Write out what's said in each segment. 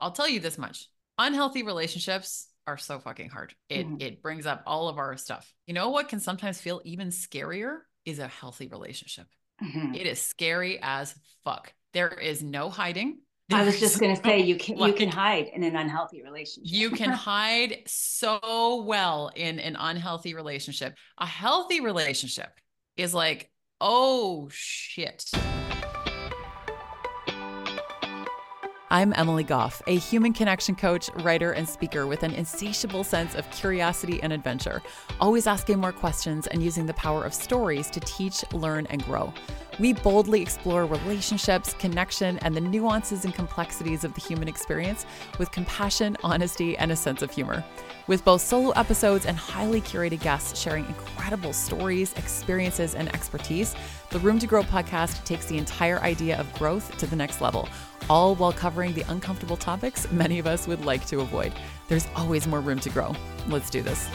I'll tell you this much. Unhealthy relationships are so fucking hard. It Mhm. it brings up all of our stuff. You know what can sometimes feel even scarier is a healthy relationship. Mhm. It is scary as fuck. There is no hiding. I was just going to say you can you can hide in an unhealthy relationship. You can hide so well in an unhealthy relationship. A healthy relationship is like, oh shit. I'm Emily Goff, a human connection coach, writer, and speaker with an insatiable sense of curiosity and adventure, always asking more questions and using the power of stories to teach, learn, and grow. We boldly explore relationships, connection, and the nuances and complexities of the human experience with compassion, honesty, and a sense of humor. With both solo episodes and highly curated guests sharing incredible stories, experiences, and expertise, the Room to Grow podcast takes the entire idea of growth to the next level, all while covering the uncomfortable topics many of us would like to avoid. There's always more room to grow. Let's do this.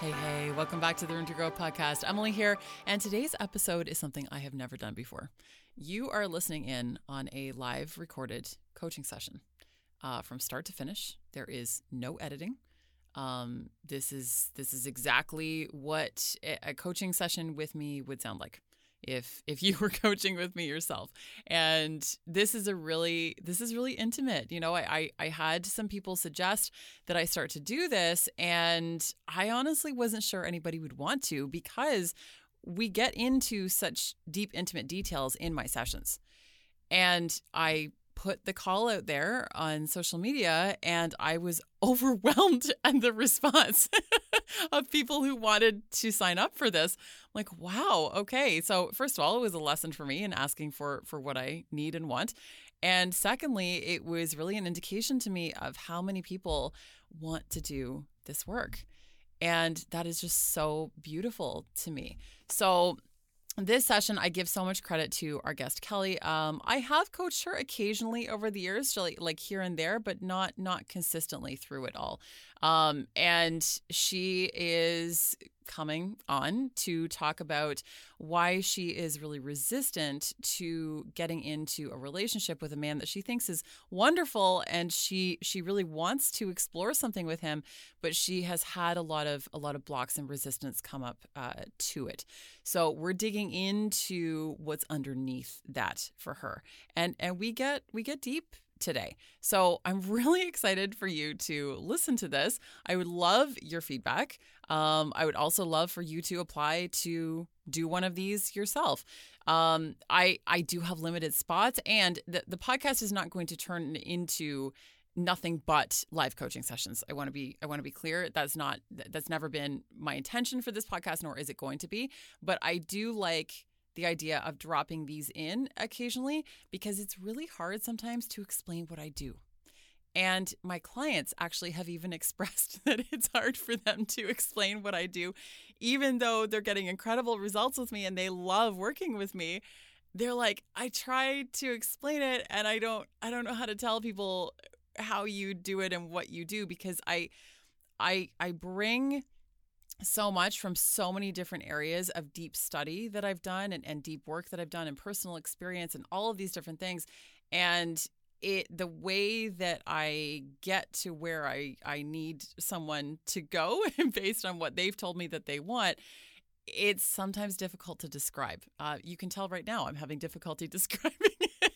Hey, hey, welcome back to the Room to Grow podcast. Emily here, and today's episode is something I have never done before. You are listening in on a live recorded coaching session uh, from start to finish. There is no editing. Um, this is this is exactly what a a coaching session with me would sound like if if you were coaching with me yourself. And this is a really this is really intimate. You know I, I i had some people suggest that i start to do this and i honestly wasn't sure anybody would want to because we get into such deep intimate details in my sessions. And i put the call out there on social media and i was overwhelmed at the response of people who wanted to sign up for this. I'm like wow okay. So first of all it was a lesson for me in asking for for what i need and want. And secondly it was really an indication to me of how many people want to do this work. And that is just so beautiful to me. So this session, I give so much credit to our guest Kelly. Um, I have coached her occasionally over the years, like, here and there, but not not consistently through it all. Um, and she is coming on to talk about why she is really resistant to getting into a relationship with a man that she thinks is wonderful, and she she really wants to explore something with him, but she has had a lot of a lot of blocks and resistance come up uh, to it. So we're digging into what's underneath that for her. And and we get we get deep today. So I'm really excited for you to listen to this. I would love your feedback. Um, I would also love for you to apply to do one of these yourself. Um, I I do have limited spots, and the the podcast is not going to turn into nothing but live coaching sessions. I want to be I want to be clear. That's not that's never been my intention for this podcast, nor is it going to be. But I do like the idea of dropping these in occasionally because it's really hard sometimes to explain what I do. And my clients actually have even expressed that it's hard for them to explain what I do, even though they're getting incredible results with me and they love working with me. They're like, I try to explain it and I don't I don't know how to tell people how you do it and what you do because I I I bring so much from so many different areas of deep study that I've done and, and deep work that I've done and personal experience and all of these different things. And it the way that I get to where I, I need someone to go based on what they've told me that they want, it's sometimes difficult to describe. Uh, you can tell right now I'm having difficulty describing it.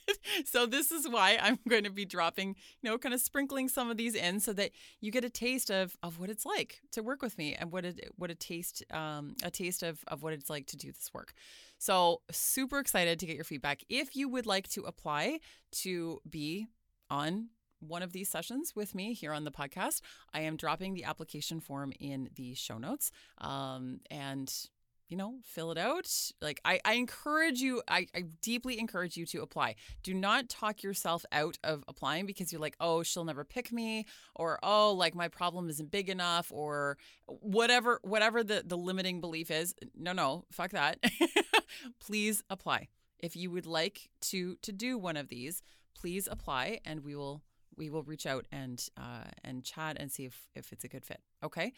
So this is why I'm going to be dropping, you know, kind of sprinkling some of these in so that you get a taste of of what it's like to work with me and what it what a taste um, a taste of of what it's like to do this work. So super excited to get your feedback. If you would like to apply to be on one of these sessions with me here on the podcast, I am dropping the application form in the show notes. Um, and you know, fill it out. Like I, I encourage you, I, I deeply encourage you to apply. Do not talk yourself out of applying because you're like, oh, she'll never pick me, or oh, like my problem isn't big enough, or whatever, whatever the, the limiting belief is. No, no, fuck that. please apply. If you would like to to do one of these, please apply and we will we will reach out and uh, and chat and see if, if it's a good fit. Okay.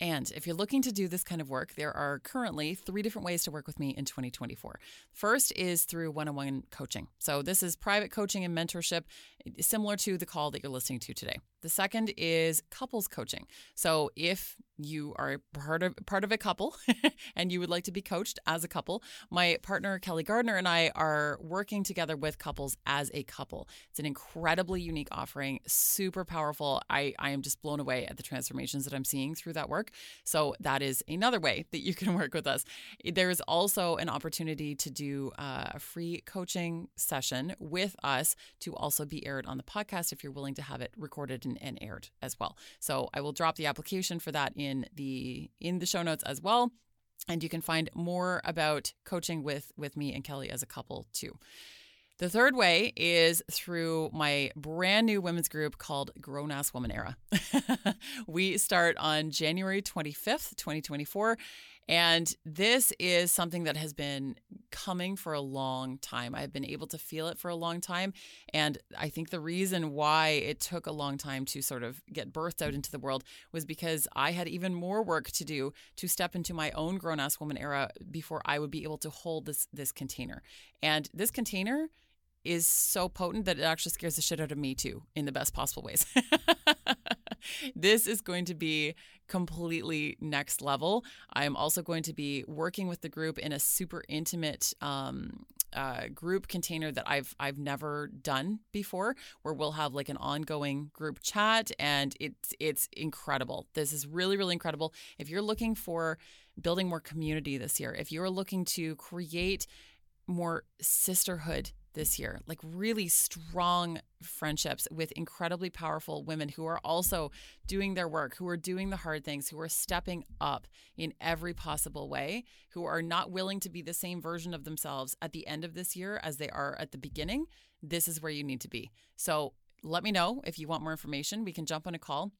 And if you're looking to do this kind of work, there are currently three different ways to work with me in 2024. First is through one on one coaching. So, this is private coaching and mentorship, eh, similar to the call that you're listening to today. The second is couples coaching. So, if you are part of part of a couple and you would like to be coached as a couple, my partner Kelly Gardner and I are working together with couples as a couple. It's an incredibly unique offering, super powerful. I, I am just blown away at the transformations that I'm seeing through that work. So that is another way that you can work with us. There is also an opportunity to do uh, a free coaching session with us to also be aired on the podcast if you're willing to have it recorded and, and aired as well. So I will drop the application for that in the in the show notes as well and you can find more about coaching with with me and Kelly as a couple too. The third way is through my brand new women's group called Grown Ass Woman Era. we start on January 25th, 2024. And this is something that has been coming for a long time. I've been able to feel it for a long time. And I think the reason why it took a long time to sort of get birthed out into the world was because I had even more work to do to step into my own grown ass woman era before I would be able to hold this this container. And this container is so potent that it actually scares the shit out of me too in the best possible ways. this is going to be completely next level. I'm also going to be working with the group in a super intimate um, uh, group container that I've I've never done before, where we'll have like an ongoing group chat, and it's it's incredible. This is really really incredible. If you're looking for building more community this year, if you're looking to create more sisterhood this year, like really strong friendships with incredibly powerful women who are also doing their work, who are doing the hard things, who are stepping up in every possible way, who are not willing to be the same version of themselves at the end of this year as they are at the beginning. This is where you need to be. So let me know if you want more information. We can jump on a call.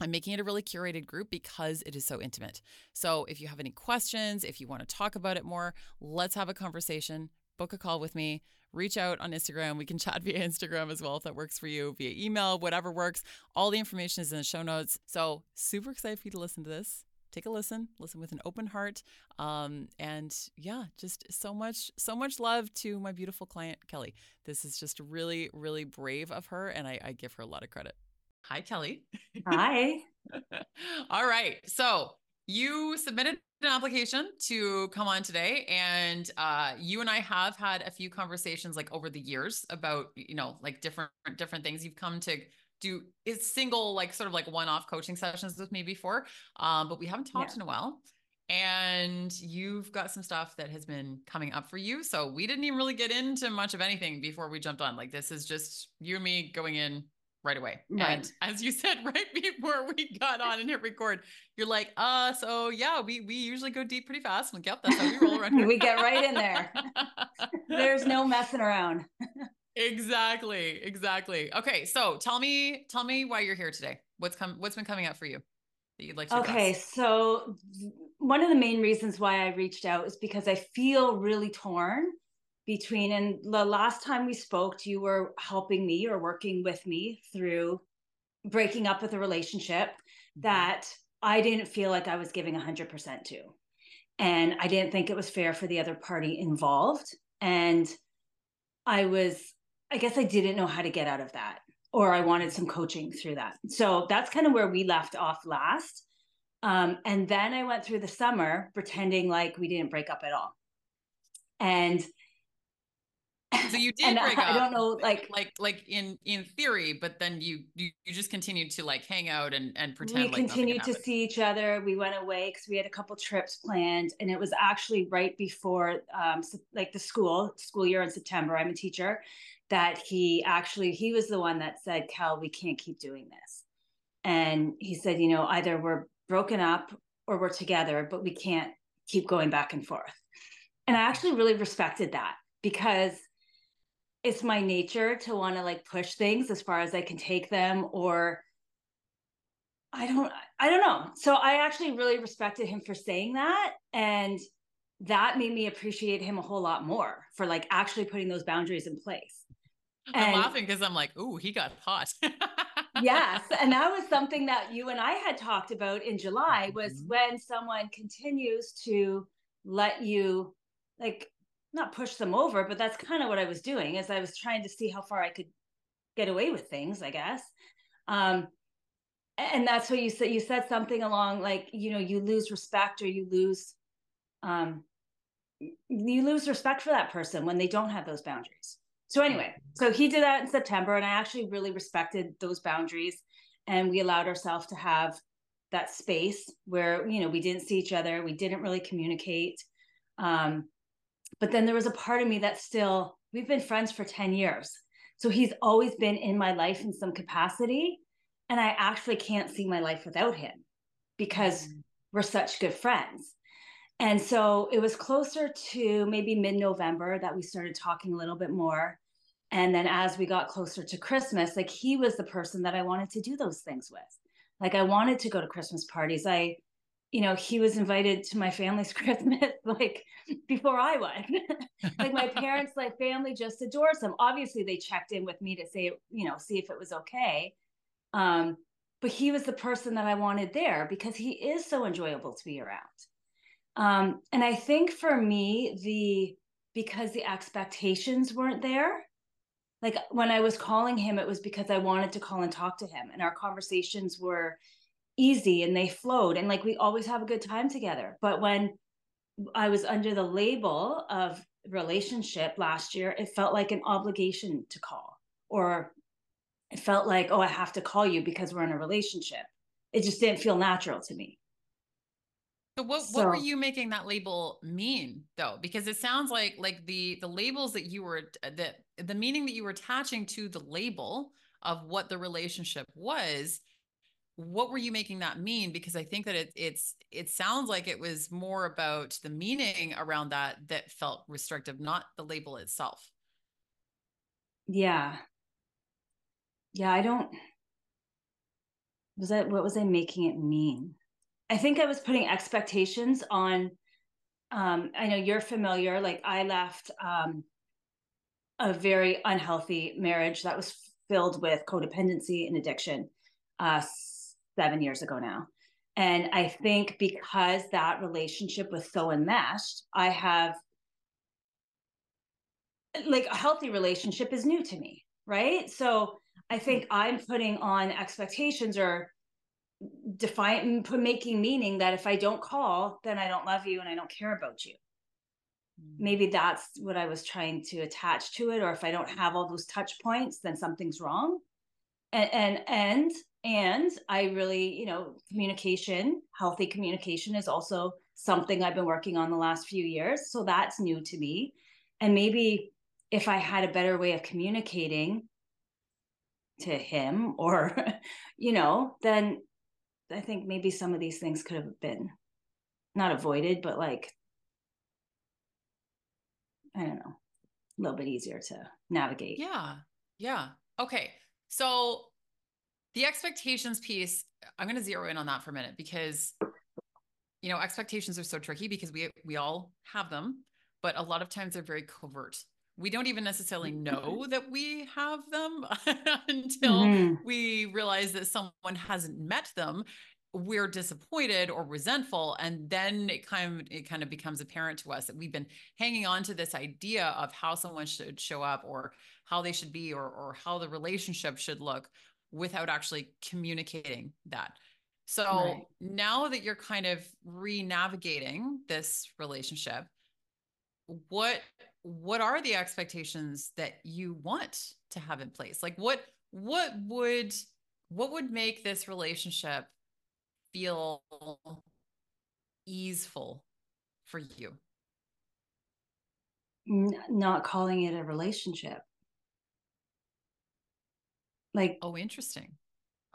I'm making it a really curated group because it is so intimate. So if you have any questions, if you want to talk about it more, let's have a conversation. Book a call with me reach out on Instagram. We can chat via Instagram as well if that works for you, via email, whatever works. All the information is in the show notes. So, super excited for you to listen to this. Take a listen, listen with an open heart. Um, and yeah, just so much, so much love to my beautiful client, Kelly. This is just really, really brave of her. And I, I give her a lot of credit. Hi, Kelly. Hi. All right. So, you submitted an application to come on today and uh, you and i have had a few conversations like over the years about you know like different different things you've come to do is single like sort of like one-off coaching sessions with me before um, but we haven't talked yeah. in a while and you've got some stuff that has been coming up for you so we didn't even really get into much of anything before we jumped on like this is just you and me going in right away. Right. And as you said right before we got on and hit record, you're like, uh, so yeah, we we usually go deep pretty fast. I'm like, yep, that's how we roll around here. we get right in there. There's no messing around. exactly. Exactly. Okay. So tell me, tell me why you're here today. What's come what's been coming up for you that you'd like to Okay. Address? So one of the main reasons why I reached out is because I feel really torn between and the last time we spoke you were helping me or working with me through breaking up with a relationship mm-hmm. that I didn't feel like I was giving 100% to. And I didn't think it was fair for the other party involved. And I was, I guess I didn't know how to get out of that, or I wanted some coaching through that. So that's kind of where we left off last. Um, and then I went through the summer pretending like we didn't break up at all. And so you did break I, up. I don't know, like like like in in theory, but then you you, you just continued to like hang out and and pretend. We like continued to see each other. We went away because we had a couple trips planned, and it was actually right before um like the school school year in September. I'm a teacher. That he actually he was the one that said, "Cal, we can't keep doing this," and he said, "You know, either we're broken up or we're together, but we can't keep going back and forth." And I actually really respected that because it's my nature to want to like push things as far as I can take them or I don't I don't know. So I actually really respected him for saying that and that made me appreciate him a whole lot more for like actually putting those boundaries in place. I'm and, laughing because I'm like, "Ooh, he got hot." yes. And that was something that you and I had talked about in July was mm-hmm. when someone continues to let you like not push them over, but that's kind of what I was doing as I was trying to see how far I could get away with things, I guess. Um, and that's what you said. You said something along like, you know, you lose respect or you lose, um, you lose respect for that person when they don't have those boundaries. So anyway, so he did that in September, and I actually really respected those boundaries, and we allowed ourselves to have that space where you know we didn't see each other, we didn't really communicate. Um, but then there was a part of me that still we've been friends for 10 years. So he's always been in my life in some capacity and i actually can't see my life without him because mm. we're such good friends. And so it was closer to maybe mid-november that we started talking a little bit more. And then as we got closer to christmas like he was the person that i wanted to do those things with. Like i wanted to go to christmas parties. I you know, he was invited to my family's Christmas like before I went. like my parents, like family just adores him. Obviously, they checked in with me to say, you know, see if it was okay. Um, but he was the person that I wanted there because he is so enjoyable to be around. Um, and I think for me, the because the expectations weren't there. Like when I was calling him, it was because I wanted to call and talk to him, and our conversations were easy and they flowed and like we always have a good time together. But when i was under the label of relationship last year it felt like an obligation to call or it felt like oh i have to call you because we're in a relationship. It just didn't feel natural to me. So what so, what were you making that label mean though? Because it sounds like like the the labels that you were the the meaning that you were attaching to the label of what the relationship was what were you making that mean? Because i think that it, it's it sounds like it was more about the meaning around that that felt restrictive not the label itself. Yeah. Yeah i don't was that what was i making it mean? I think i was putting expectations on um i know you're familiar like i left um a very unhealthy marriage that was filled with codependency and addiction uh seven years ago now. And I think because that relationship was so enmeshed, I have like a healthy relationship is new to me, right? So I think I'm putting on expectations or define making meaning that if I don't call, then I don't love you and I don't care about you. Mm. Maybe that's what I was trying to attach to it. Or if I don't have all those touch points, then something's wrong. And and and and I really, you know, communication, healthy communication is also something I've been working on the last few years. So that's new to me. And maybe if I had a better way of communicating to him or, you know, then I think maybe some of these things could have been not avoided, but like, I don't know, a little bit easier to navigate. Yeah. Yeah. Okay. So the expectations piece, I'm going to zero in on that for a minute because you know, expectations are so tricky because we we all have them, but a lot of times they're very covert. We don't even necessarily know that we have them until mm-hmm. we realize that someone hasn't met them we're disappointed or resentful and then it kind of it kind of becomes apparent to us that we've been hanging on to this idea of how someone should show up or how they should be or or how the relationship should look without actually communicating that. So right. now that you're kind of re-navigating this relationship, what what are the expectations that you want to have in place? Like what what would what would make this relationship feel easeful for you? not calling it a relationship like, oh, interesting.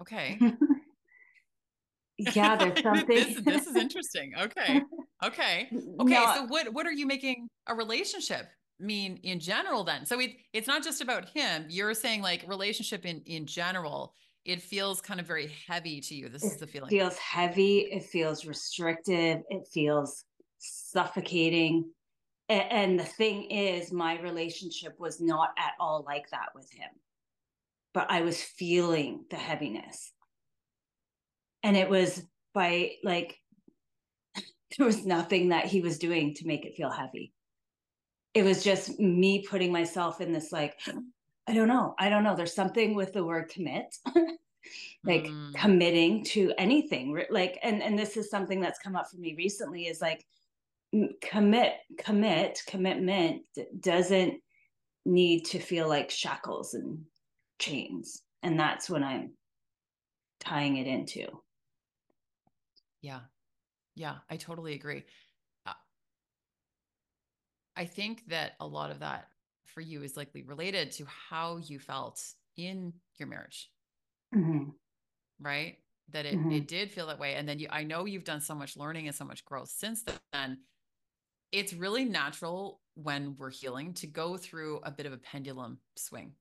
Okay. yeah, there's something. this, this, is interesting. Okay. Okay. Okay. No, so what what are you making a relationship mean in general then? So it, it's not just about him. You're saying like relationship in in general. It feels kind of very heavy to you. This is the feeling. Feels heavy. It feels restrictive. It feels suffocating. And the thing is, my relationship was not at all like that with him but I was feeling the heaviness. And it was by like, there was nothing that he was doing to make it feel heavy. It was just me putting myself in this, like, I don't know. I don't know. There's something with the word commit. like mm. committing to anything like and and this is something that's come up for me recently is like commit commit commitment doesn't need to feel like shackles and chains. And that's what i'm tying it into. Yeah. Yeah i totally agree. Uh, i think that a lot of that for you is likely related to how you felt in your marriage. Mm-hmm. right? That it, mm-hmm. it did feel that way. And then you i know you've done so much learning and so much growth since then. It's really natural when we're healing to go through a bit of a pendulum swing.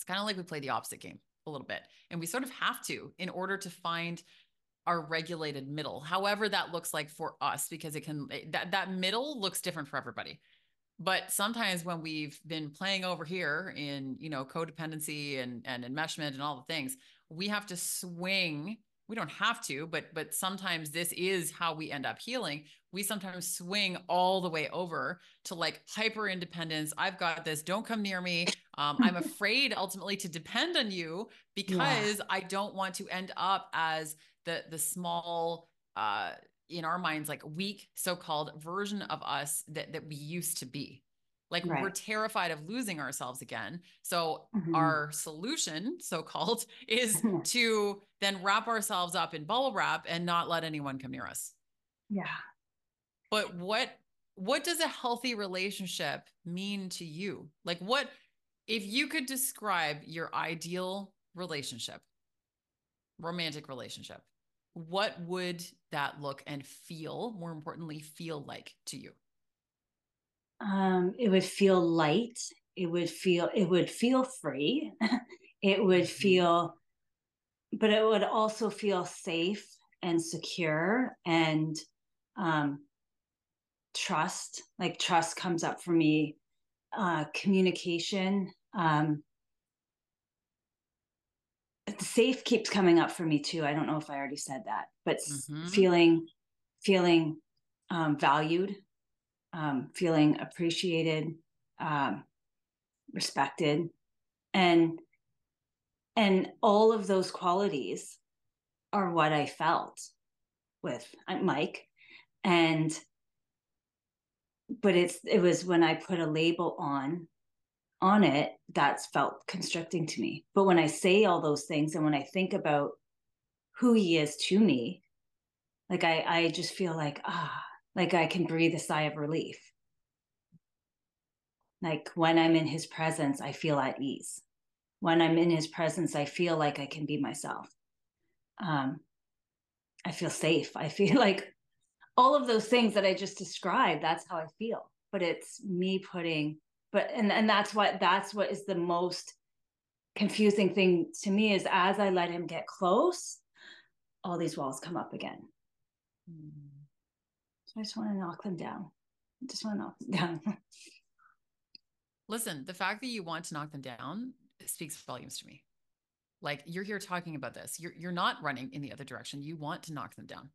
It's kind of like we play the opposite game a little bit. And we sort of have to in order to find our regulated middle, however that looks like for us, because it can, that, that middle looks different for everybody. But sometimes when we've been playing over here in, you know, codependency and, and enmeshment and all the things, we have to swing we don't have to but but sometimes this is how we end up healing. We sometimes swing all the way over to like hyper independence i've got this. Don't come near me. Um, i'm afraid ultimately to depend on you because yeah. i don't want to end up as the the small uh in our minds like weak so-called version of us that that we used to be like right. we're terrified of losing ourselves again. So mm-hmm. our solution, so called, is to then wrap ourselves up in bubble wrap and not let anyone come near us. Yeah. But what what does a healthy relationship mean to you? Like what if you could describe your ideal relationship, romantic relationship, what would that look and feel, more importantly, feel like to you? Um, it would feel light. It would feel it would feel free. It would mm-hmm. feel but it would also feel safe and secure and um, trust. Like trust comes up for me uh, communication um, safe keeps coming up for me too. I don't know if i already said that but mm-hmm. feeling feeling um, valued um, feeling appreciated, um, respected, and and all of those qualities are what I felt with uh, Mike, and but it's it was when I put a label on on it that's felt constricting to me. But when I say all those things and when I think about who he is to me, like I I just feel like ah like I can breathe a sigh of relief. Like when I'm in his presence, I feel at ease. When I'm in his presence, I feel like I can be myself. Um, I feel safe. I feel like all of those things that I just described, that's how I feel. But it's me putting, but and and that's what that's what is the most confusing thing to me is as I let him get close, all these walls come up again. Mm-hmm so I just want to knock them down. I just want to knock them down. Listen, the fact that you want to knock them down speaks volumes to me. Like you're here talking about this. You're you're not running in the other direction. You want to knock them down.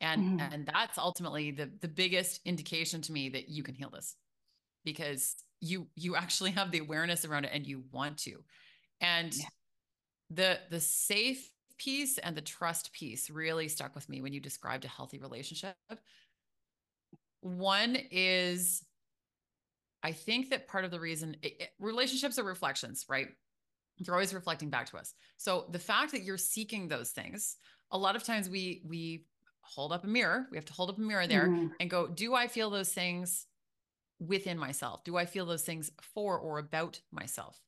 And mm-hmm. and that's ultimately the the biggest indication to me that you can heal this. Because you you actually have the awareness around it and you want to. And yeah. the the safe piece and the trust piece really stuck with me when you described a healthy relationship one is I think that part of the reason it, it, relationships are reflections, right? They're always reflecting back to us. So the fact that you're seeking those things, a lot of times we we hold up a mirror. We have to hold up a mirror there mm. and go, do I feel those things within myself? Do I feel those things for or about myself?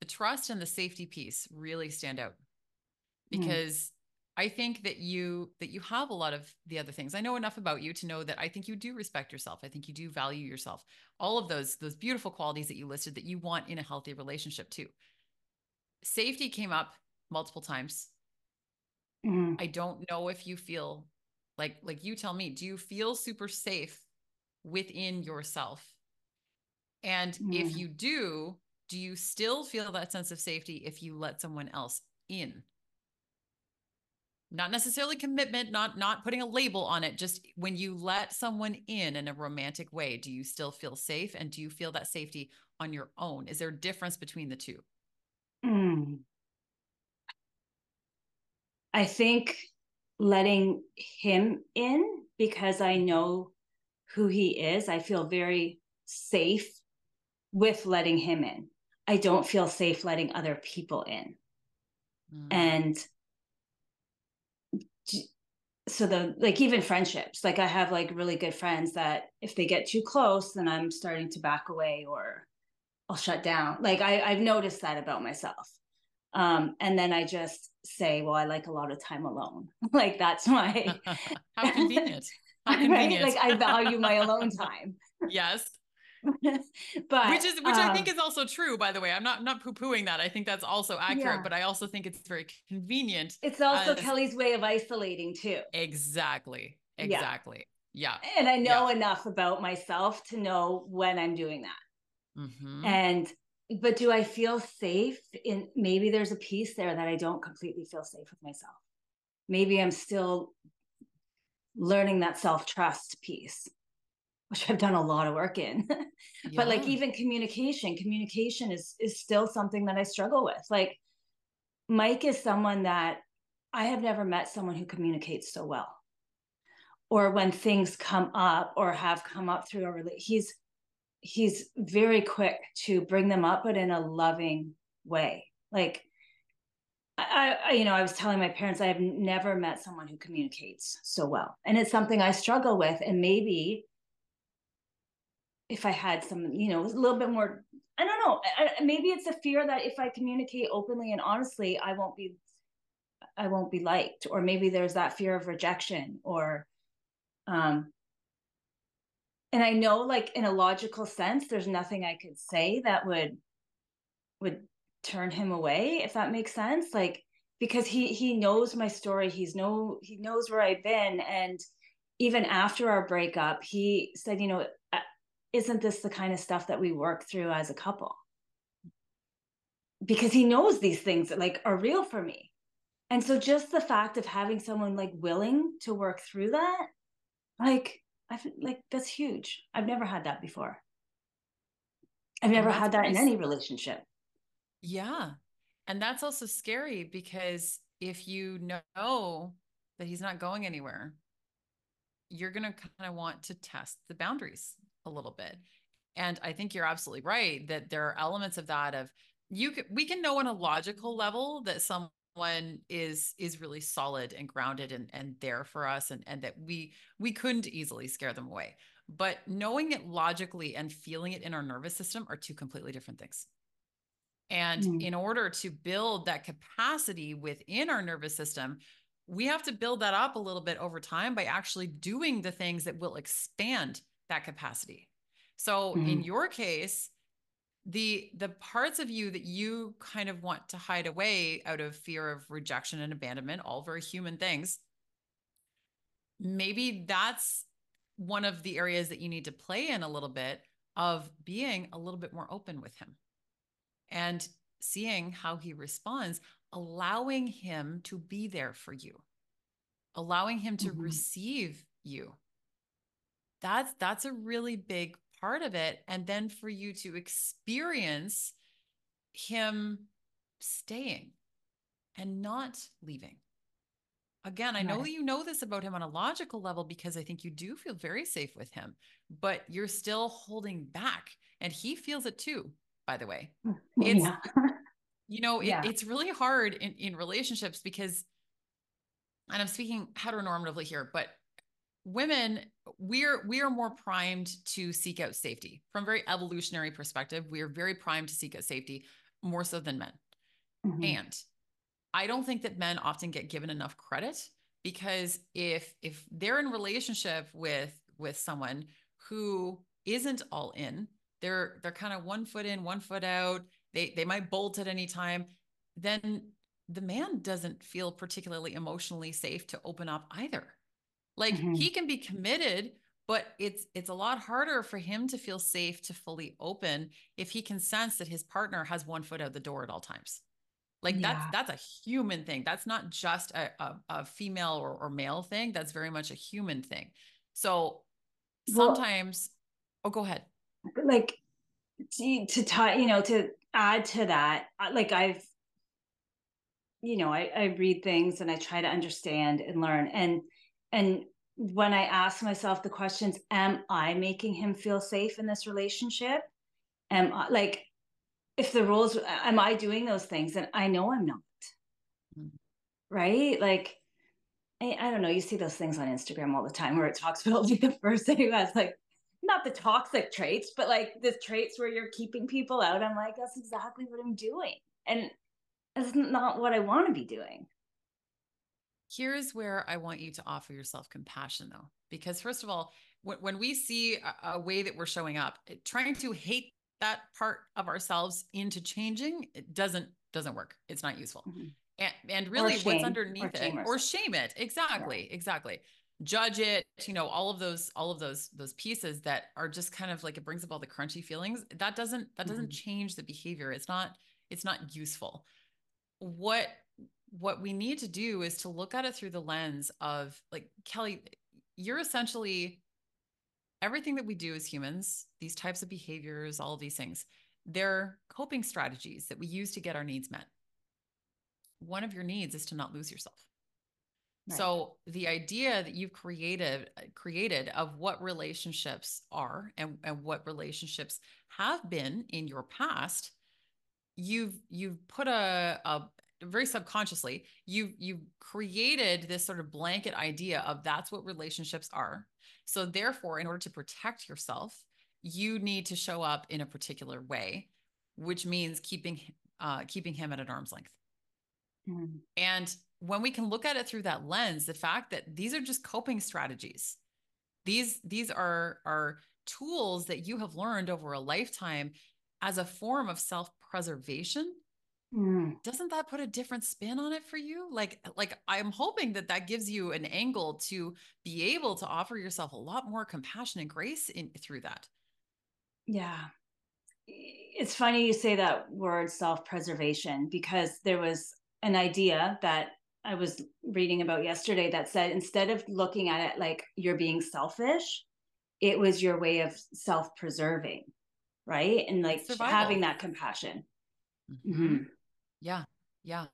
The trust and the safety piece really stand out mm. because I think that you that you have a lot of the other things. I know enough about you to know that I think you do respect yourself. I think you do value yourself. All of those those beautiful qualities that you listed that you want in a healthy relationship too. Safety came up multiple times. Mm-hmm. I don't know if you feel like like you tell me, do you feel super safe within yourself? And mm-hmm. if you do, do you still feel that sense of safety if you let someone else in? Not necessarily commitment, not not putting a label on it, just when you let someone in in a romantic way, do you still feel safe and do you feel that safety on your own? Is there a difference between the two? Mm. I think letting him in because I know who he is, I feel very safe with letting him in. I don't feel safe letting other people in. Mm. And so the like even friendships, like I have like really good friends that if they get too close, then I'm starting to back away or I'll shut down. Like I, I've noticed that about myself. Um, and then I just say, well, I like a lot of time alone. like that's my how convenient. How convenient. right? Like I value my alone time. yes. but which is which um, I think is also true, by the way. I'm not not poo-pooing that. I think that's also accurate, yeah. but I also think it's very convenient. It's also as... Kelly's way of isolating too. Exactly. Exactly. Yeah. yeah. And I know yeah. enough about myself to know when I'm doing that. Mm-hmm. And but do I feel safe in maybe there's a piece there that I don't completely feel safe with myself. Maybe I'm still learning that self-trust piece which I've done a lot of work in. yeah. But like even communication, communication is is still something that I struggle with. Like Mike is someone that I have never met someone who communicates so well. Or when things come up or have come up through a relationship, he's he's very quick to bring them up, but in a loving way. Like I, I, you know, I was telling my parents I have never met someone who communicates so well, and it's something I struggle with. And maybe if I had some, you know, a little bit more, I don't know, I, maybe it's a fear that if I communicate openly and honestly, I won't be, I won't be liked, or maybe there's that fear of rejection, or, um, and I know, like in a logical sense, there's nothing I could say that would, would turn him away, if that makes sense, like because he he knows my story, he's no, he knows where I've been, and even after our breakup, he said, you know, isn't this the kind of stuff that we work through as a couple? Because he knows these things that like are real for me. And so just the fact of having someone like willing to work through that, like I like that's huge. I've never had that before. I've never had that in any relationship. Yeah. And that's also scary because if you know that he's not going anywhere, you're going to kind of want to test the boundaries a little bit. And I think you're absolutely right that there are elements of that of you can, we can know on a logical level that someone is is really solid and grounded and and there for us and and that we we couldn't easily scare them away. But knowing it logically and feeling it in our nervous system are two completely different things. And mm. in order to build that capacity within our nervous system, we have to build that up a little bit over time by actually doing the things that will expand that capacity. So mm-hmm. in your case, the the parts of you that you kind of want to hide away out of fear of rejection and abandonment, all very human things, maybe that's one of the areas that you need to play in a little bit of being a little bit more open with him and seeing how he responds, allowing him to be there for you, allowing him to mm-hmm. receive you that's that's a really big part of it. And then for you to experience him staying and not leaving. Again i know that you know this about him on a logical level because i think you do feel very safe with him but you're still holding back. And he feels it too by the way. It's yeah. you know it, yeah. it's really hard in, in relationships because and i'm speaking heteronormatively here but women we're we are more primed to seek out safety. From a very evolutionary perspective we are very primed to seek out safety more so than men. Mm-hmm. and i don't think that men often get given enough credit because if if they're in relationship with with someone who isn't all in they're they're kind of one foot in one foot out they they might bolt at any time then the man doesn't feel particularly emotionally safe to open up either like mm-hmm. he can be committed, but it's it's a lot harder for him to feel safe to fully open if he can sense that his partner has one foot out the door at all times. Like yeah. that's that's a human thing. That's not just a, a, a female or, or, male thing. That's very much a human thing. So sometimes well, oh go ahead. Like to, to tie you know to add to that like i've you know I, I read things and i try to understand and learn. And and when I ask myself the questions, am I making him feel safe in this relationship? Am I like, if the rules, am I doing those things? And I know I'm not. Mm-hmm. Right? Like, I, I, don't know. You see those things on Instagram all the time where it talks about like the person who has like, not the toxic traits, but like the traits where you're keeping people out. I'm like, that's exactly what I'm doing. And it's not what I want to be doing. Here's where I want you to offer yourself compassion, though, because first of all, when, when we see a, a, way that we're showing up, trying to hate that part of ourselves into changing, it doesn't doesn't work. It's not useful. Mm-hmm. And, and really, what's underneath or it, or shame it, exactly, yeah. exactly. Judge it, you know, all of those, all of those, those pieces that are just kind of like it brings up all the crunchy feelings. That doesn't, that doesn't mm-hmm. change the behavior. It's not, it's not useful. What what we need to do is to look at it through the lens of like Kelly, you're essentially everything that we do as humans, these types of behaviors, all of these things, they're coping strategies that we use to get our needs met. One of your needs is to not lose yourself. Right. So the idea that you've created uh, created of what relationships are and, and what relationships have been in your past, you've you've put a, a very subconsciously you you created this sort of blanket idea of that's what relationships are. So therefore in order to protect yourself you need to show up in a particular way which means keeping uh, keeping him at an arm's length. Mm. and when we can look at it through that lens the fact that these are just coping strategies. These these are are tools that you have learned over a lifetime as a form of self-preservation Mm. Doesn't that put a different spin on it for you? Like like I'm hoping that that gives you an angle to be able to offer yourself a lot more compassion and grace in through that. Yeah. It's funny you say that word self-preservation because there was an idea that I was reading about yesterday that said instead of looking at it like you're being selfish, it was your way of self-preserving, right? And like Survival. having that compassion. Mm-hmm. Mm-hmm. Yeah. Yeah.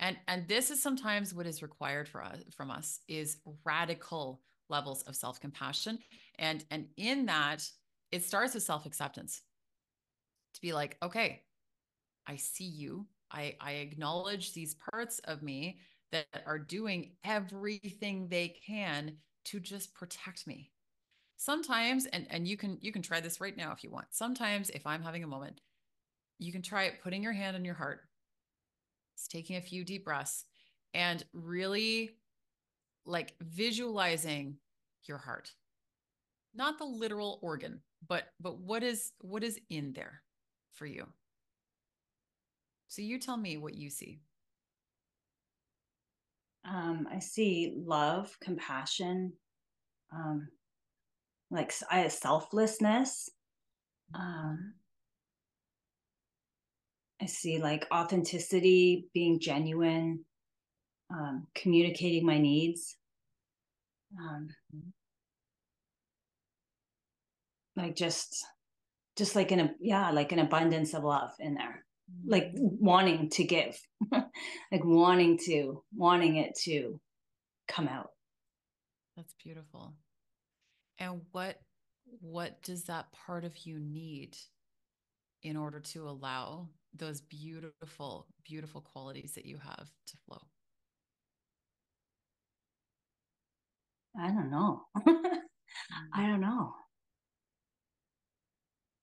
And and this is sometimes what is required for us from us is radical levels of self-compassion. And and in that, it starts with self-acceptance. To be like, okay, I see you. I, I acknowledge these parts of me that are doing everything they can to just protect me sometimes and and you can you can try this right now if you want sometimes if i'm having a moment you can try it putting your hand on your heart it's taking a few deep breaths and really like visualizing your heart. Not the literal organ, but but what is what is in there for you? So you tell me what you see. Um, I see love, compassion, um, like I selflessness. Um, I see like authenticity, being genuine, um, communicating my needs. Um, like just, just like an yeah, like an abundance of love in there, like mm-hmm. wanting to give, like wanting to, wanting it to come out. That's beautiful. And what what does that part of you need in order to allow those beautiful, beautiful qualities that you have to flow? I don't know. I mm. don't know.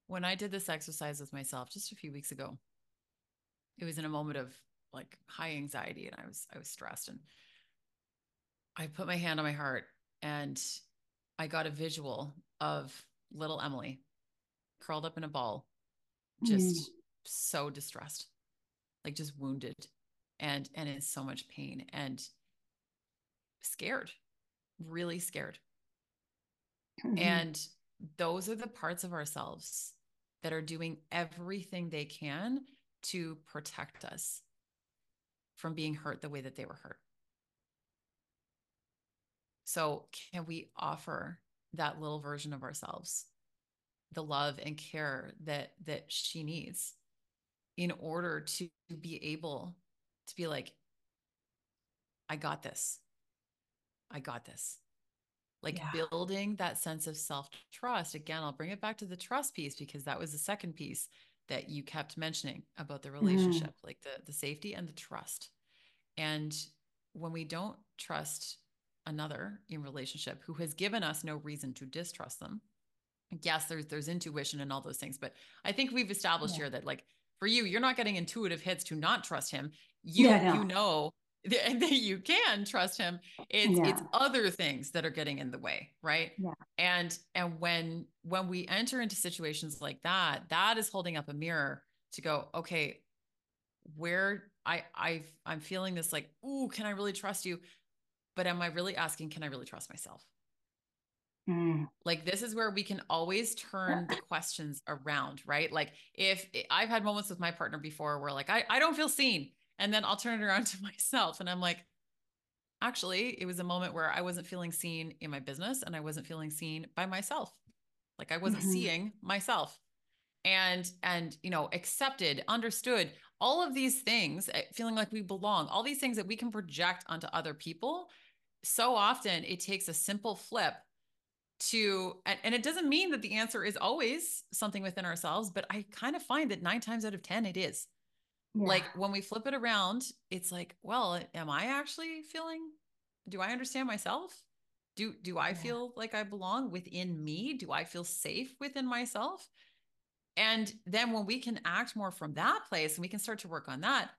When I did this exercise with myself just a few weeks ago, it was in a moment of like high anxiety and I was I was stressed and I put my hand on my heart and I got a visual of little Emily curled up in a ball just mm so distressed, like just wounded and and in so much pain and scared, really scared. Mm-hmm. And those are the parts of ourselves that are doing everything they can to protect us from being hurt the way that they were hurt. So, can we offer that little version of ourselves the love and care that that she needs in order to be able to be like I got this. I got this. Like yeah. building that sense of self trust. Again, I'll bring it back to the trust piece because that was the second piece that you kept mentioning about the mm-hmm. relationship, mm. like the the safety and the trust. And when we don't trust another in relationship who has given us no reason to distrust them, yes, there's there's intuition and all those things, but I think we've established yeah. here that like for you, you're not getting intuitive hits to not trust him. You yeah, no. you know that you can trust him it's yeah. it's other things that are getting in the way right yeah. and and when when we enter into situations like that that is holding up a mirror to go okay where i i i'm feeling this like ooh can i really trust you but am i really asking can i really trust myself mm. like this is where we can always turn the questions around right like if i've had moments with my partner before where like i, I don't feel seen and then I'll turn it around to myself and I'm like, actually, it was a moment where I wasn't feeling seen in my business and I wasn't feeling seen by myself. Like I wasn't mm-hmm. seeing myself and and you know accepted understood all of these things eh, feeling like we belong all these things that we can project onto other people so often it takes a simple flip to and, it doesn't mean that the answer is always something within ourselves but i kind of find that nine times out of ten it is yeah. Like when we flip it around, it's like, well, am I actually feeling do I understand myself? Do do I yeah. feel like I belong within me? Do I feel safe within myself? And then when we can act more from that place and we can start to work on that,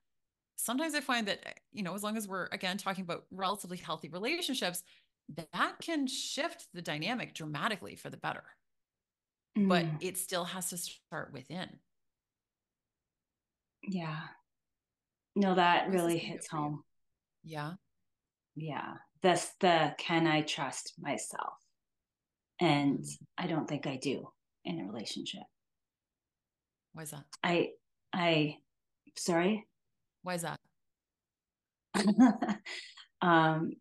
sometimes I find that, eh, you know, as long as we're again talking about relatively healthy relationships, that can shift the dynamic dramatically for the better. Mm. But it still has to start within. Yeah. No, that really hits home. Yeah. Yeah. That's the can I trust myself? And mm-hmm. I don't think I do in a relationship. Why is that? I I sorry. Why is that? um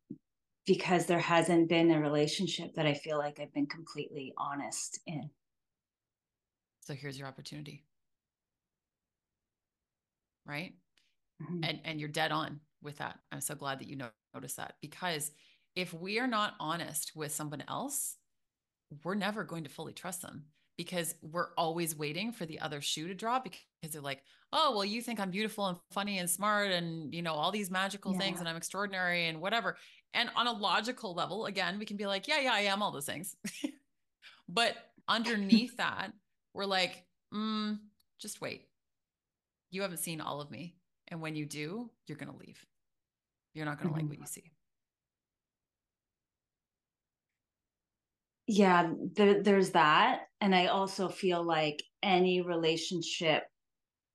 because there hasn't been a relationship that I feel like I've been completely honest in. So here's your opportunity right? Mm-hmm. And and you're dead on with that. I'm so glad that you know, notice that because if we are not honest with someone else, we're never going to fully trust them because we're always waiting for the other shoe to drop because they're like, "Oh, well, you think I'm beautiful and funny and smart and, you know, all these magical yeah. things and I'm extraordinary and whatever." And on a logical level, again, we can be like, "Yeah, yeah, I am all those things." but underneath that, we're like, mm, just wait you haven't seen all of me. And when you do, you're going to leave. You're not going to mm-hmm. like what you see. Yeah, there, there's that. And I also feel like any relationship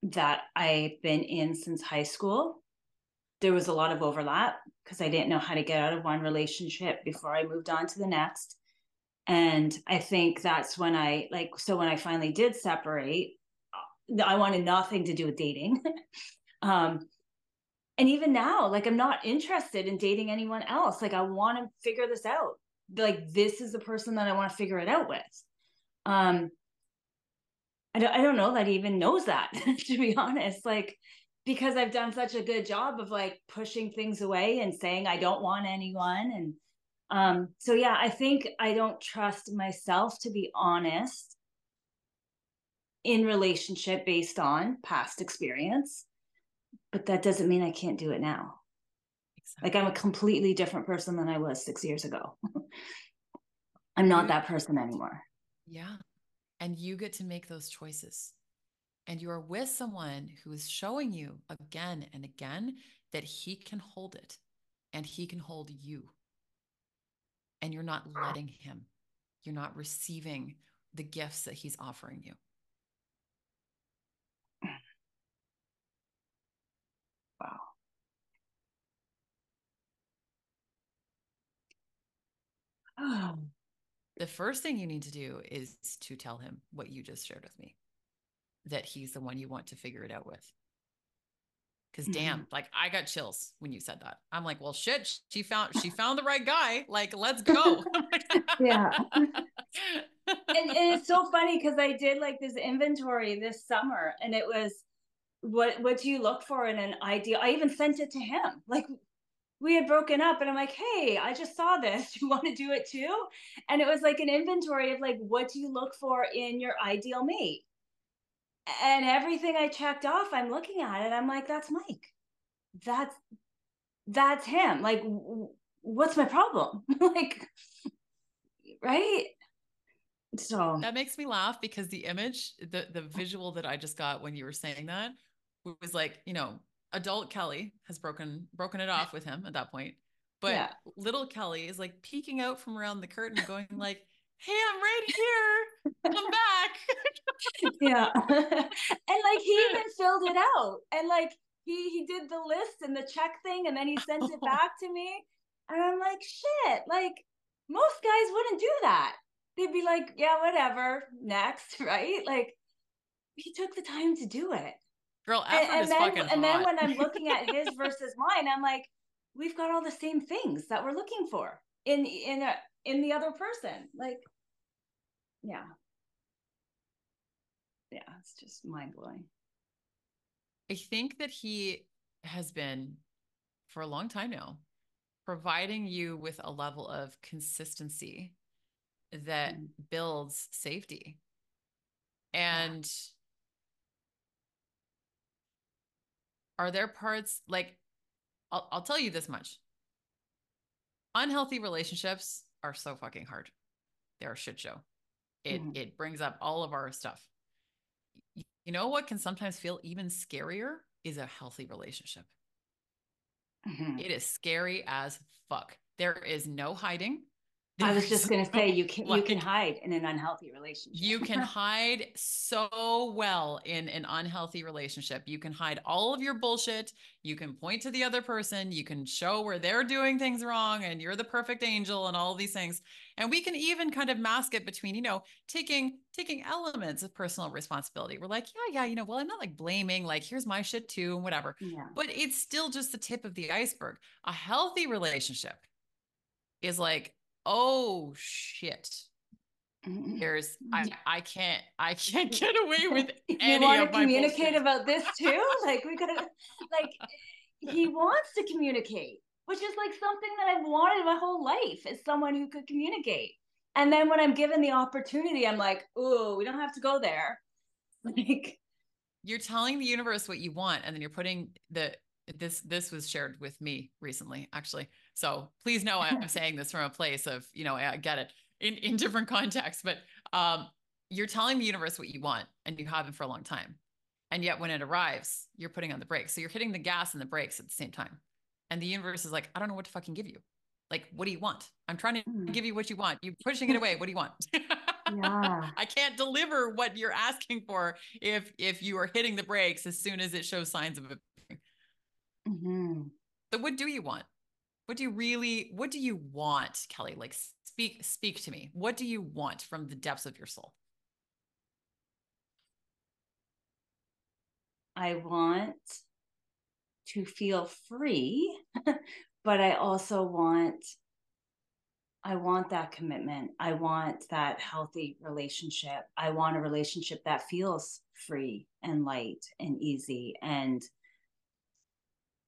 that I've been in since high school, there was a lot of overlap because I didn't know how to get out of one relationship before I moved on to the next. And I think that's when I like, so when I finally did separate, I wanted nothing to do with dating. um, and even now, like I'm not interested in dating anyone else. Like I want to figure this out. Like this is the person that I want to figure it out with. Um, I don't, I don't know that he even knows that to be honest. Like because I've done such a good job of like pushing things away and saying I don't want anyone and um so yeah I think I don't trust myself to be honest in relationship based on past experience but that doesn't mean i can't do it now. Exactly. like i'm a completely different person than i was six years ago. I'm not that person anymore. Yeah and you get to make those choices and you are with someone who is showing you again and again that he can hold it and he can hold you. And you're not letting him. You're not receiving the gifts that he's offering you. Wow. the first thing you need to do is to tell him what you just shared with me that he's the one you want to figure it out with. because Mhm. damn, like I got chills when you said that. I'm like, well, shit, she found she found the right guy. Like, let's go. Yeah. and, and it's so funny because I did like this inventory this summer, and it was what what do you look for in an ideal? I even sent it to him. Like we had broken up, and I'm like, hey, I just saw this. You want to do it too? And it was like an inventory of like, what do you look for in your ideal mate? And everything I checked off, I'm looking at it. I'm like, that's Mike. That's that's him. Like, w- what's my problem? like, right? So that makes me laugh because the image, the the visual that I just got when you were saying that was like, you know, adult Kelly has broken broken it off with him at that point. But Yeah. little Kelly is like peeking out from around the curtain going like, "Hey, I'm right here. Come back." yeah. And like he even filled it out. And like he he did the list and the check thing and then he sent it back to me. And i'm like shit like most guys wouldn't do that. They'd be like yeah whatever next right? Like he took the time to do it. Girl, and, effort and is then fucking and then when i'm looking at his versus mine i'm like we've got all the same things that we're looking for in in a in the other person. Like yeah. Yeah it's just mind-blowing. I think that he has been for a long time now providing you with a level of consistency that Mm. builds safety. And are there parts like I'll, I'll tell you this much. Unhealthy relationships are so fucking hard. They're a shit show it Mhm. it brings up all of our stuff you know what can sometimes feel even scarier is a healthy relationship Mhm. it is scary as fuck there is no hiding I was just gonna say you can you can hide in an unhealthy relationship. You can hide so well in an unhealthy relationship. You can hide all of your bullshit. You can point to the other person. You can show where they're doing things wrong and you're the perfect angel and all these things. And we can even kind of mask it between, you know, taking taking elements of personal responsibility. We're like, yeah, yeah, you know, well, I'm not like blaming, like here's my shit too and whatever. yeah. But it's still just the tip of the iceberg. A healthy relationship is like, oh shit there's I I can't I can't get away with you any want to communicate about this too? Like we gotta like he wants to communicate, which is like something that I've wanted my whole life is someone who could communicate. And then when I'm given the opportunity, I'm like, oh, we don't have to go there. Like You're telling the universe what you want, and then you're putting the this this was shared with me recently, actually. So please know I'm saying this from a place of you know I get it in in different contexts, but um, you're telling the universe what you want, and you haven't for a long time, and yet when it arrives, you're putting on the brakes. So you're hitting the gas and the brakes at the same time, and the universe is like, I don't know what to fucking give you. Like, what do you want? I'm trying to Mm. give you what you want. You're pushing it away. What do you want? Yeah. I can't deliver what you're asking for if if you are hitting the brakes as soon as it shows signs of it. Mhm. So what do you want? What do you really what do you want, Kelly? Like speak speak to me. What do you want from the depths of your soul? I want to feel free, but I also want I want that commitment. I want that healthy relationship. I want a relationship that feels free and light and easy and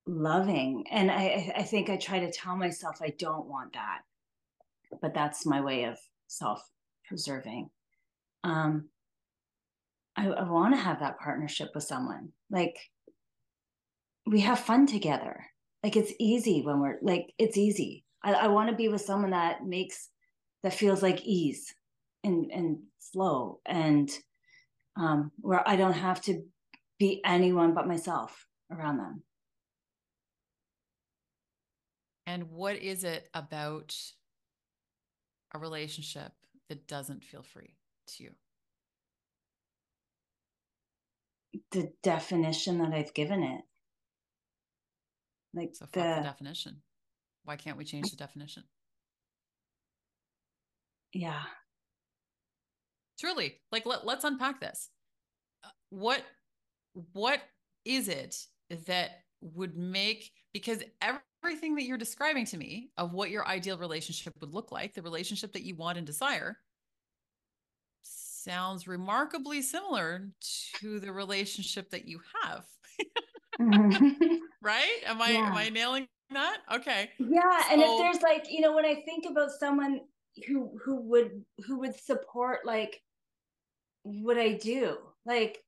loving. And I I- think I try to tell myself I don't want that. But that's my way of self-preserving. Um I, I want to have that partnership with someone. Like we have fun together. Like it's easy when we're like it's easy. I, I want to be with someone that makes that feels like ease and and flow and um where I don't have to be anyone but myself around them. And what is it about a relationship that doesn't feel free to you? The definition that I've given it. Like So the, the definition. Why can't we change the definition? Yeah. Truly. Like let, let's unpack this. What what is it that would make because everything that you're describing to me of what your ideal relationship would look like, the relationship that you want and desire, sounds remarkably similar to the relationship that you have. Mm-hmm. right? Am I yeah. am I nailing that? Okay. Yeah, so, and if there's like, you know, when I think about someone who who would who would support like what I do, like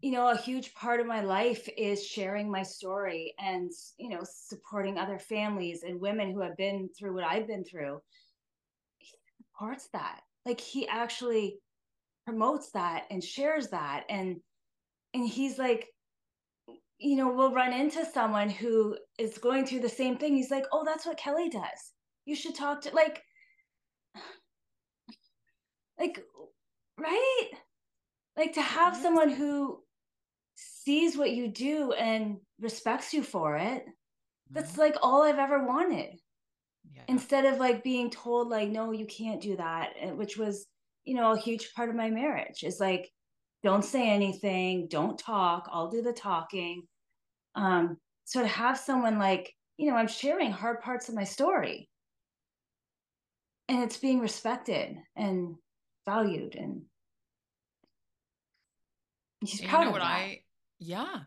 you know, a huge part of my life is sharing my story and, you know, supporting other families and women who have been through what I've been through. He supports that. Like he actually promotes that and shares that. And and he's like, you know, we'll run into someone who is going through the same thing. He's like, oh, that's what Kelly does. You should talk to like like right? Like to have someone who sees what you do and respects you for it that's mm-hmm. like all i've ever wanted yeah. instead of like being told like no you can't do that which was you know a huge part of my marriage is like don't say anything don't talk i'll do the talking um so to have someone like you know i'm sharing hard parts of my story and it's being respected and valued and he's proud you know what that. i yeah,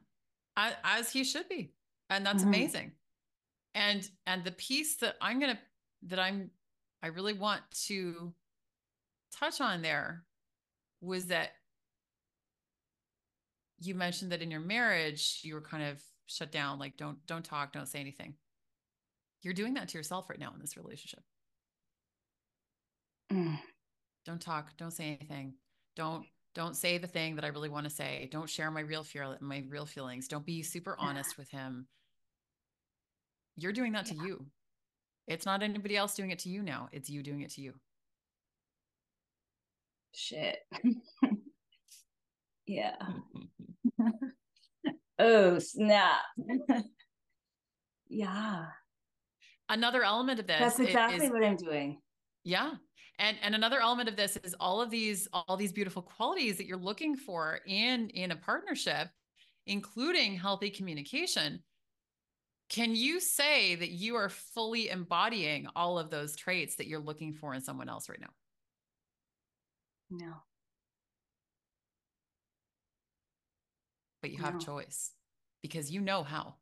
as he should be. And that's mm-hmm. amazing. And and the piece that I'm to that I'm I really want to touch on there was that you mentioned that in your marriage you were kind of shut down like don't don't talk, don't say anything. You're doing that to yourself right now in this relationship. Mm. Don't talk, don't say anything. Don't don't say the thing that I really want to say. Don't share my real fear, my real feelings. Don't be super honest with him. You're doing that to you. It's not anybody else doing it to you now. It's you doing it to you. Shit. yeah. oh, snap. yeah. Another element of this. That's exactly is, what I'm doing. Yeah and and another element of this is all of these all these beautiful qualities that you're looking for in in a partnership including healthy communication can you say that you are fully embodying all of those traits that you're looking for in someone else right now? No. But you have no. choice because you know how.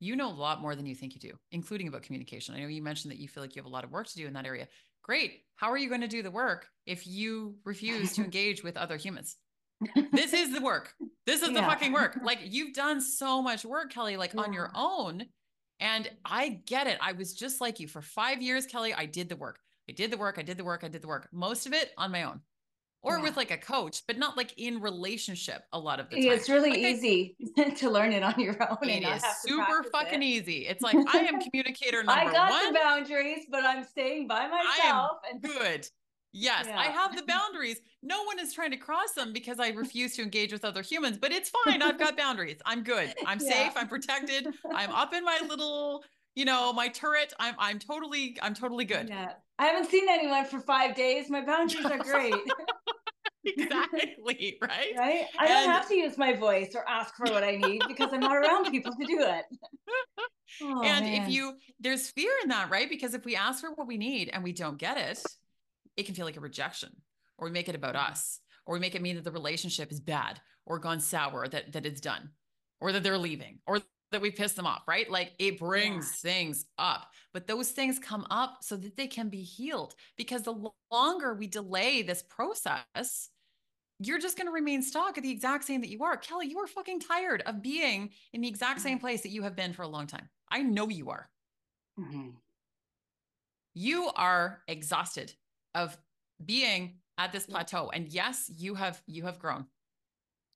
You know a lot more than you think you do including about communication. I know you mentioned that you feel like you have a lot of work to do in that area Great. How are you going to do the work if you refuse to engage with other humans? this is the work. This is yeah. the fucking work. Like you've done so much work, Kelly, like yeah. on your own. And I get it. I was just like you for five years, Kelly. I did the work. I did the work. I did the work. I did the work. Most of it on my own or yeah. with like a coach, but not like in relationship a lot of the time. It's really like easy I, to learn it on your own. It is super fucking it. easy. It's like I am communicator number one. I got one. the boundaries, but I'm staying by myself. I and good. Yes, yeah. I have the boundaries. No one is trying to cross them because I refuse to engage with other humans, but it's fine. I've got boundaries. I'm good. I'm yeah. safe. I'm protected. I'm up in my little, you know, my turret. I'm I'm totally I'm totally good. Yeah. I haven't seen anyone for 5 days. My boundaries are great. exactly right right i and, don't have to use my voice or ask for what i need because i'm not around people to do it oh, and man. if you there's fear in that right because if we ask for what we need and we don't get it it can feel like a rejection or we make it about us or we make it mean that the relationship is bad or gone sour that that it's done or that they're leaving or that we piss them off, right? Like it brings yeah. things up, but those things come up so that they can be healed. Because the longer we delay this process, you're just going to remain stuck at the exact same that you are. Kelly, you are fucking tired of being in the exact same mm-hmm. place that you have been for a long time. I know you are. Mm-hmm. You are exhausted of being at this plateau. And yes, you have you have grown.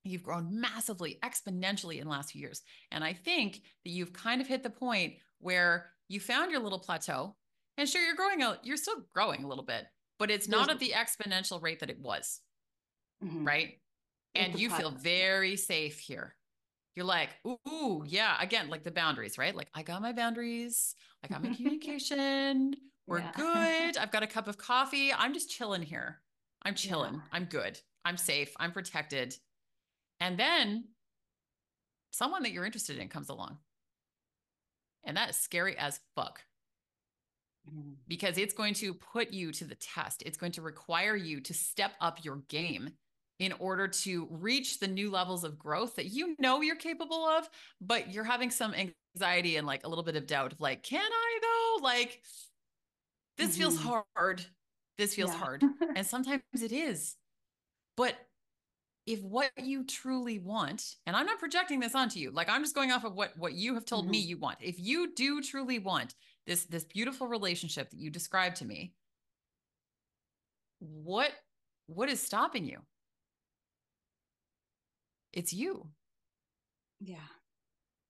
You've grown massively, exponentially in the last few years. And I think that you've kind of hit the point where you found your little plateau. And sure, you're growing out, you're still growing a little bit, but it's not at the exponential rate that it was. Mm-hmm. Right. and you feel very safe here. You're like, ooh, yeah. Again, like the boundaries, right? Like I got my boundaries. I got my communication. We're yeah. good. I've got a cup of coffee. I'm just chilling here. I'm chilling. Yeah. I'm good. I'm safe. I'm protected. And then someone that you're interested in comes along. And that is scary as fuck mm-hmm. because it's going to put you to the test. It's going to require you to step up your game in order to reach the new levels of growth that you know you're capable of, but you're having some anxiety and like a little bit of doubt of like, can I though? Like, this mm-hmm. feels hard. This feels yeah. hard. and sometimes it is. But if what you truly want and i'm not projecting this onto you like i'm just going off of what what you have told mm-hmm. me you want. If you do truly want this this beautiful relationship that you described to me what what is stopping you? It's you. Yeah.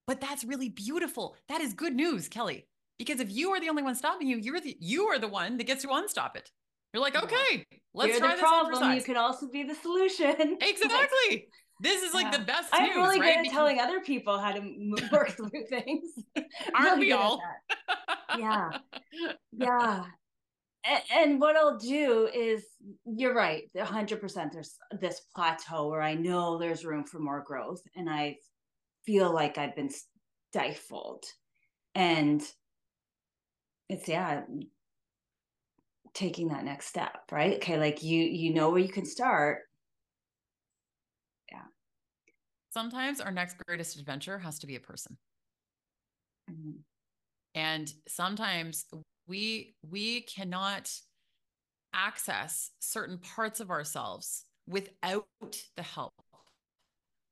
But that's really beautiful. That is good news kelly because if you are the only one stopping you you're the you are the one that gets to unstop it you're like, okay, let's You're try the this problem. You can also be the solution. Exactly. This is like yeah. the best. I'm news, really right? good at telling other people how to work through things. Aren't really we all? yeah, yeah. And, and what I'll do is, you're right, 100. percent There's this plateau where I know there's room for more growth, and I feel like I've been stifled, and it's yeah taking that next step right? Okay like you you know where you can start. Yeah. Sometimes our next greatest adventure has to be a person. Mm-hmm. and sometimes we we cannot access certain parts of ourselves without the help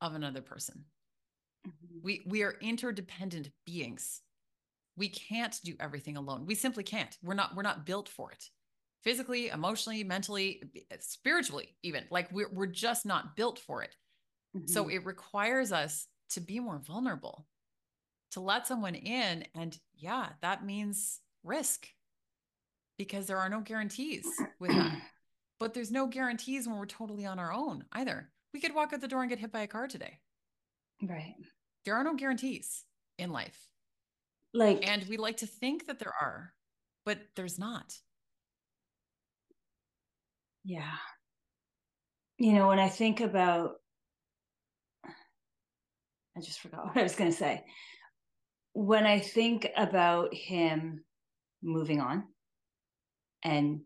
of another person. Mm-hmm. we we are interdependent beings. We can't do everything alone. We simply can't. We're not we're not built for it physically, emotionally, mentally, spiritually, even. Like we're, we're just not built for it. Mm-hmm. So it requires us to be more vulnerable, to let someone in. And yeah, that means risk because there are no guarantees with that. But there's no guarantees when we're totally on our own either. We could walk out the door and get hit by a car today. Right. There are no guarantees in life. Like, and we like to think that there are, but there's not. Yeah. You know, when I think about, I just forgot what I was going to say. When I think about him moving on, and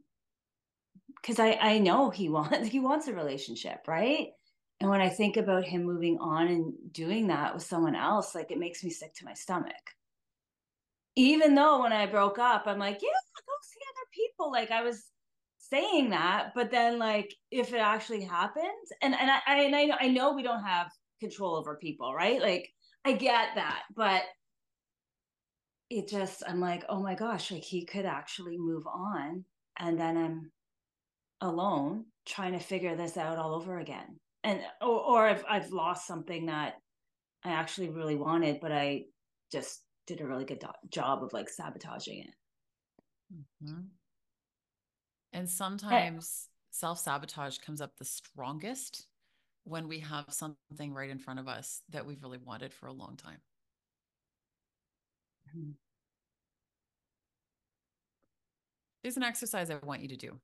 because I I know he wants he wants a relationship, right? And when I think about him moving on and doing that with someone else, like it makes me sick to my stomach. Even though when I broke up, I'm like, yeah, go see other people. Like I was saying that, but then like if it actually happens, and and I and I I know we don't have control over people, right? Like I get that, but it just I'm like, oh my gosh, like he could actually move on, and then I'm alone trying to figure this out all over again, and or or I've I've lost something that I actually really wanted, but I just did a really good do- job of like sabotaging it. Mm-hmm. And sometimes self sabotage comes up the strongest when we have something right in front of us that we've really wanted for a long time. Mm-hmm. There's an exercise I want you to do.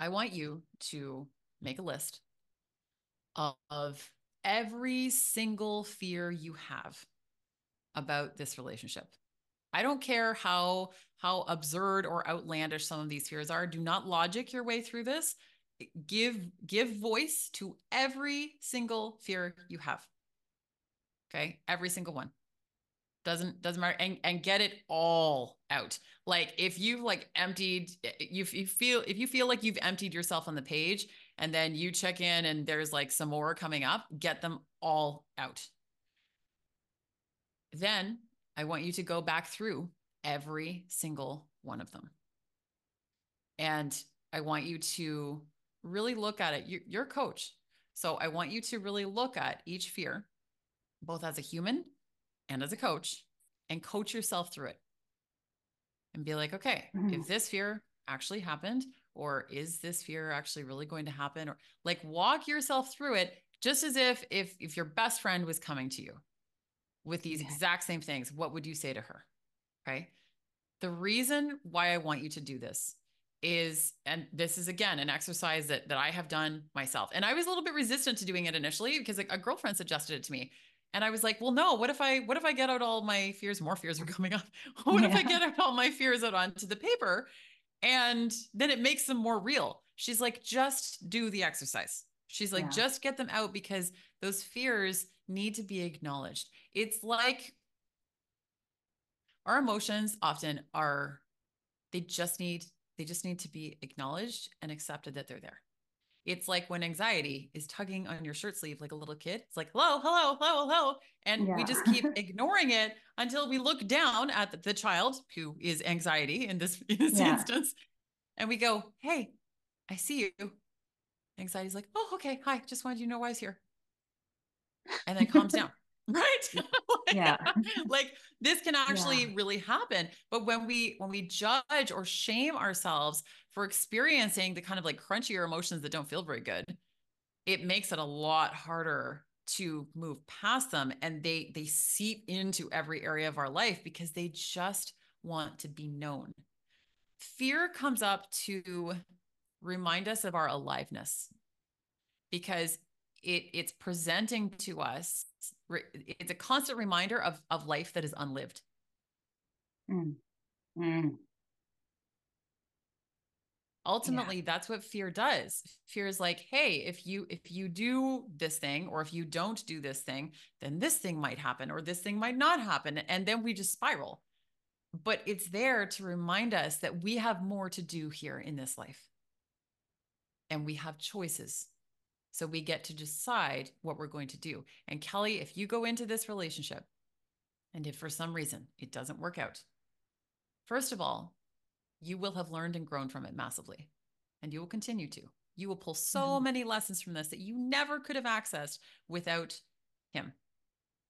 I want you to make a list of every single fear you have about this relationship. I don't care how how absurd or outlandish some of these fears are. Do not logic your way through this. Give give voice to every single fear you have. Okay? Every single one. Doesn't doesn't matter and and get it all out. Like if you've like emptied you, you feel if you feel like you've emptied yourself on the page and then you check in and there's like some more coming up, get them all out. Then I want you to go back through every single one of them. And I want you to really look at it. You're, a coach. So I want you to really look at each fear, both as a human and as a coach, and coach yourself through it. And be like, okay, mm-hmm. if this fear actually happened, or is this fear actually really going to happen? Or like walk yourself through it just as if if if your best friend was coming to you with these exact same things, what would you say to her? Okay. The reason why I want you to do this is and this is again an exercise that that I have done myself. And I was a little bit resistant to doing it initially because a, a girlfriend suggested it to me. And I was like, well, no, what if I what if I get out all my fears? More fears are coming up. what yeah. if I get out all my fears out onto the paper? And then it makes them more real. She's like, just do the exercise. She's like, yeah. just get them out because those fears need to be acknowledged. It's like our emotions often are, they just need, they just need to be acknowledged and accepted that they're there. It's like when anxiety is tugging on your shirt sleeve like a little kid. It's like, hello, hello, hello, hello. And yeah. we just keep ignoring it until we look down at the, child who is anxiety in this, in this yeah. instance. And we go, hey, I see you. Anxiety's like, oh, okay. Hi. Just wanted you to know why I was here. And then calms down. Right. like, yeah. like this can actually yeah. really happen. But when we when we judge or shame ourselves for experiencing the kind of like crunchier emotions that don't feel very good, it makes it a lot harder to move past them and they they seep into every area of our life because they just want to be known. Fear comes up to remind us of our aliveness because it it's presenting to us it's a constant reminder of of life that is unlived mm. Mm. ultimately yeah. that's what fear does fear is like hey if you if you do this thing or if you don't do this thing then this thing might happen or this thing might not happen and then we just spiral but it's there to remind us that we have more to do here in this life and we have choices. So we get to decide what we're going to do. And Kelly, if you go into this relationship and if for some reason it doesn't work out, first of all, you will have learned and grown from it massively, and you will continue to. You will pull so mm-hmm. many lessons from this that you never could have accessed without him.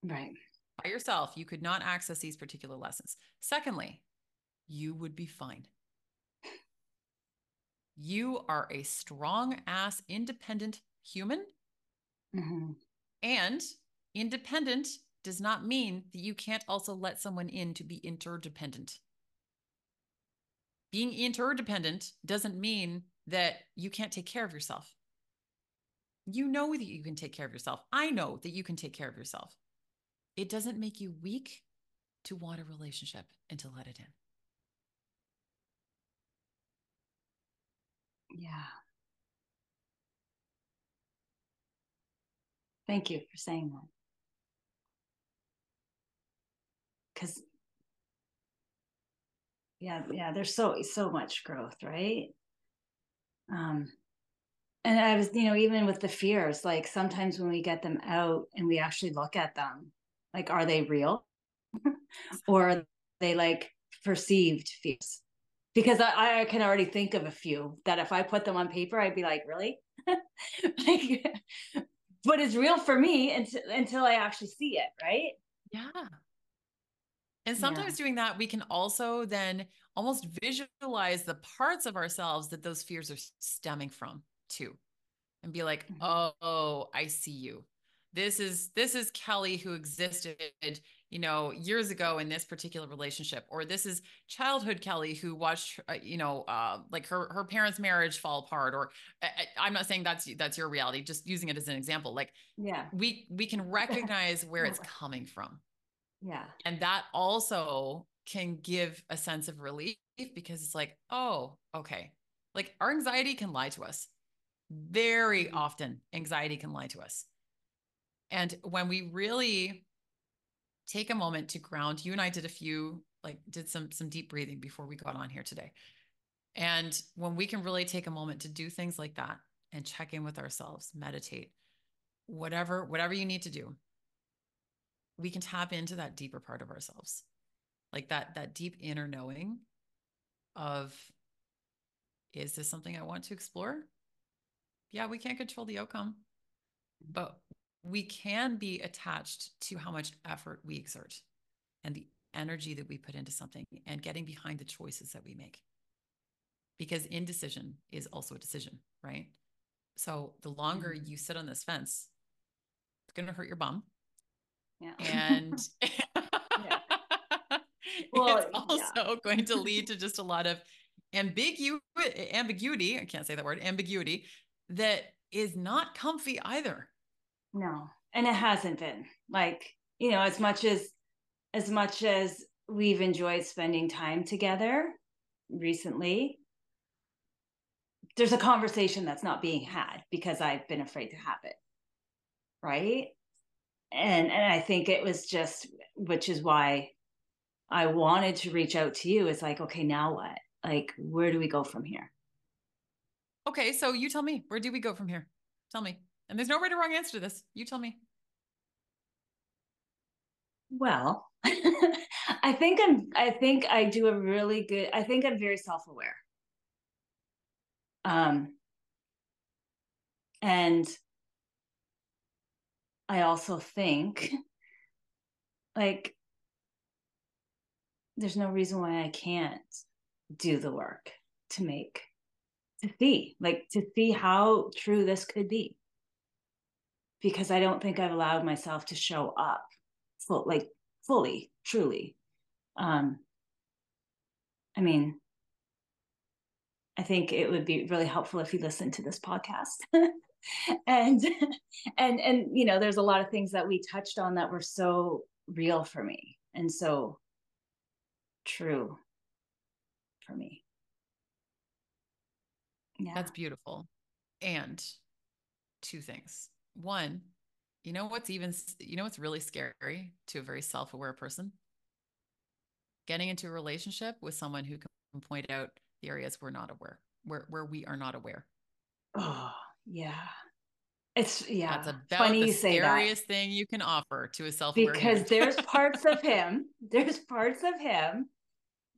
Right. By yourself, you could not access these particular lessons. Secondly, you would be fine. You are a strong ass, independent human. Mm-hmm. And independent does not mean that you can't also let someone in to be interdependent. Being interdependent doesn't mean that you can't take care of yourself. You know that you can take care of yourself. I know that you can take care of yourself. It doesn't make you weak to want a relationship and to let it in. Yeah. Thank you for saying that. Because, yeah, yeah, there's so so much growth, right? Um, and I was, you know, even with the fears, like sometimes when we get them out and we actually look at them, like, are they real, or are they like perceived fears? because I, I, can already think of a few that if I put them on paper, I'd be like, really? like, but it's real for me until, until I actually see it, right? Yeah. And sometimes yeah. doing that, we can also then almost visualize the parts of ourselves that those fears are stemming from too. And be like, oh, oh, I see you. This is this is Kelly who existed you know, years ago in this particular relationship, or this is childhood Kelly who watched, uh, you know, uh, like her her parents' marriage fall apart. Or I, am not saying that's that's your reality, just using it as an example. Like, yeah, we we can recognize where it's coming from. Yeah, and that also can give a sense of relief because it's like, oh, okay, like our anxiety can lie to us. Very mm-hmm. often, anxiety can lie to us. And when we really take a moment to ground. You and I did a few, like did some some deep breathing before we got on here today. And when we can really take a moment to do things like that and check in with ourselves, meditate, whatever whatever you need to do, we can tap into that deeper part of ourselves. Like that that deep inner knowing of is this something I want to explore? Yeah, we can't control the outcome, but we can be attached to how much effort we exert and the energy that we put into something and getting behind the choices that we make. Because indecision is also a decision, right? So the longer mm-hmm. you sit on this fence it's going to hurt your bum. Yeah. And yeah. well, it's also yeah. going to lead to just a lot of ambigu- ambiguity. I can't say that word, ambiguity that is not comfy either. No. And it hasn't been like, you know, as much as, as much as we've enjoyed spending time together recently, there's a conversation that's not being had because I've been afraid to have it. Right. And and I think it was just which is why I wanted to reach out to you. It's like, okay, now what? Like, where do we go from here? Okay, so you tell me, where do we go from here? Tell me. And there's no right or wrong answer to this. You tell me. Well, I think I'm I think I do a really good I think I'm very self-aware. Um and I also think like there's no reason why I can't do the work to make to see like to see how true this could be because i don't think i've allowed myself to show up full like fully truly um i mean i think it would be really helpful if you listened to this podcast and and and you know there's a lot of things that we touched on that were so real for me and so true for me. Yeah. That's beautiful. And two things. One, you know what's even you know what's really scary to a very self-aware person? Getting into a relationship with someone who can point out the areas we're not aware, where where we are not aware. Oh, yeah. It's yeah. That's about funny the scariest thing you can offer to a self-aware because there's parts of him, there's parts of him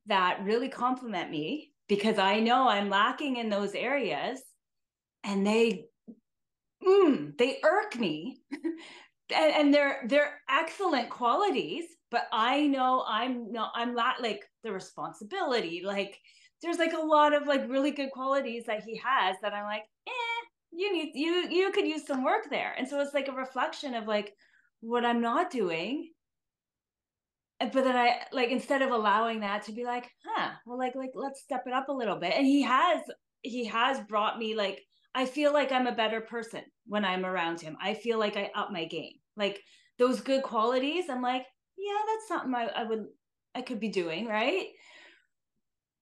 that really complement me because I know I'm lacking in those areas and they mm, they irk me. And, and, they're they're excellent qualities but I know I'm not I'm not like the responsibility. Like there's like a lot of like really good qualities that he has that I'm like eh you need you you could use some work there. And so it's like a reflection of like what I'm not doing but then I like instead of allowing that to be like, huh, well, like like let's step it up a little bit. And he has he has brought me like I feel like I'm a better person when I'm around him. I feel like I up my game. Like those good qualities, I'm like, yeah, that's something I, I would I could be doing, right?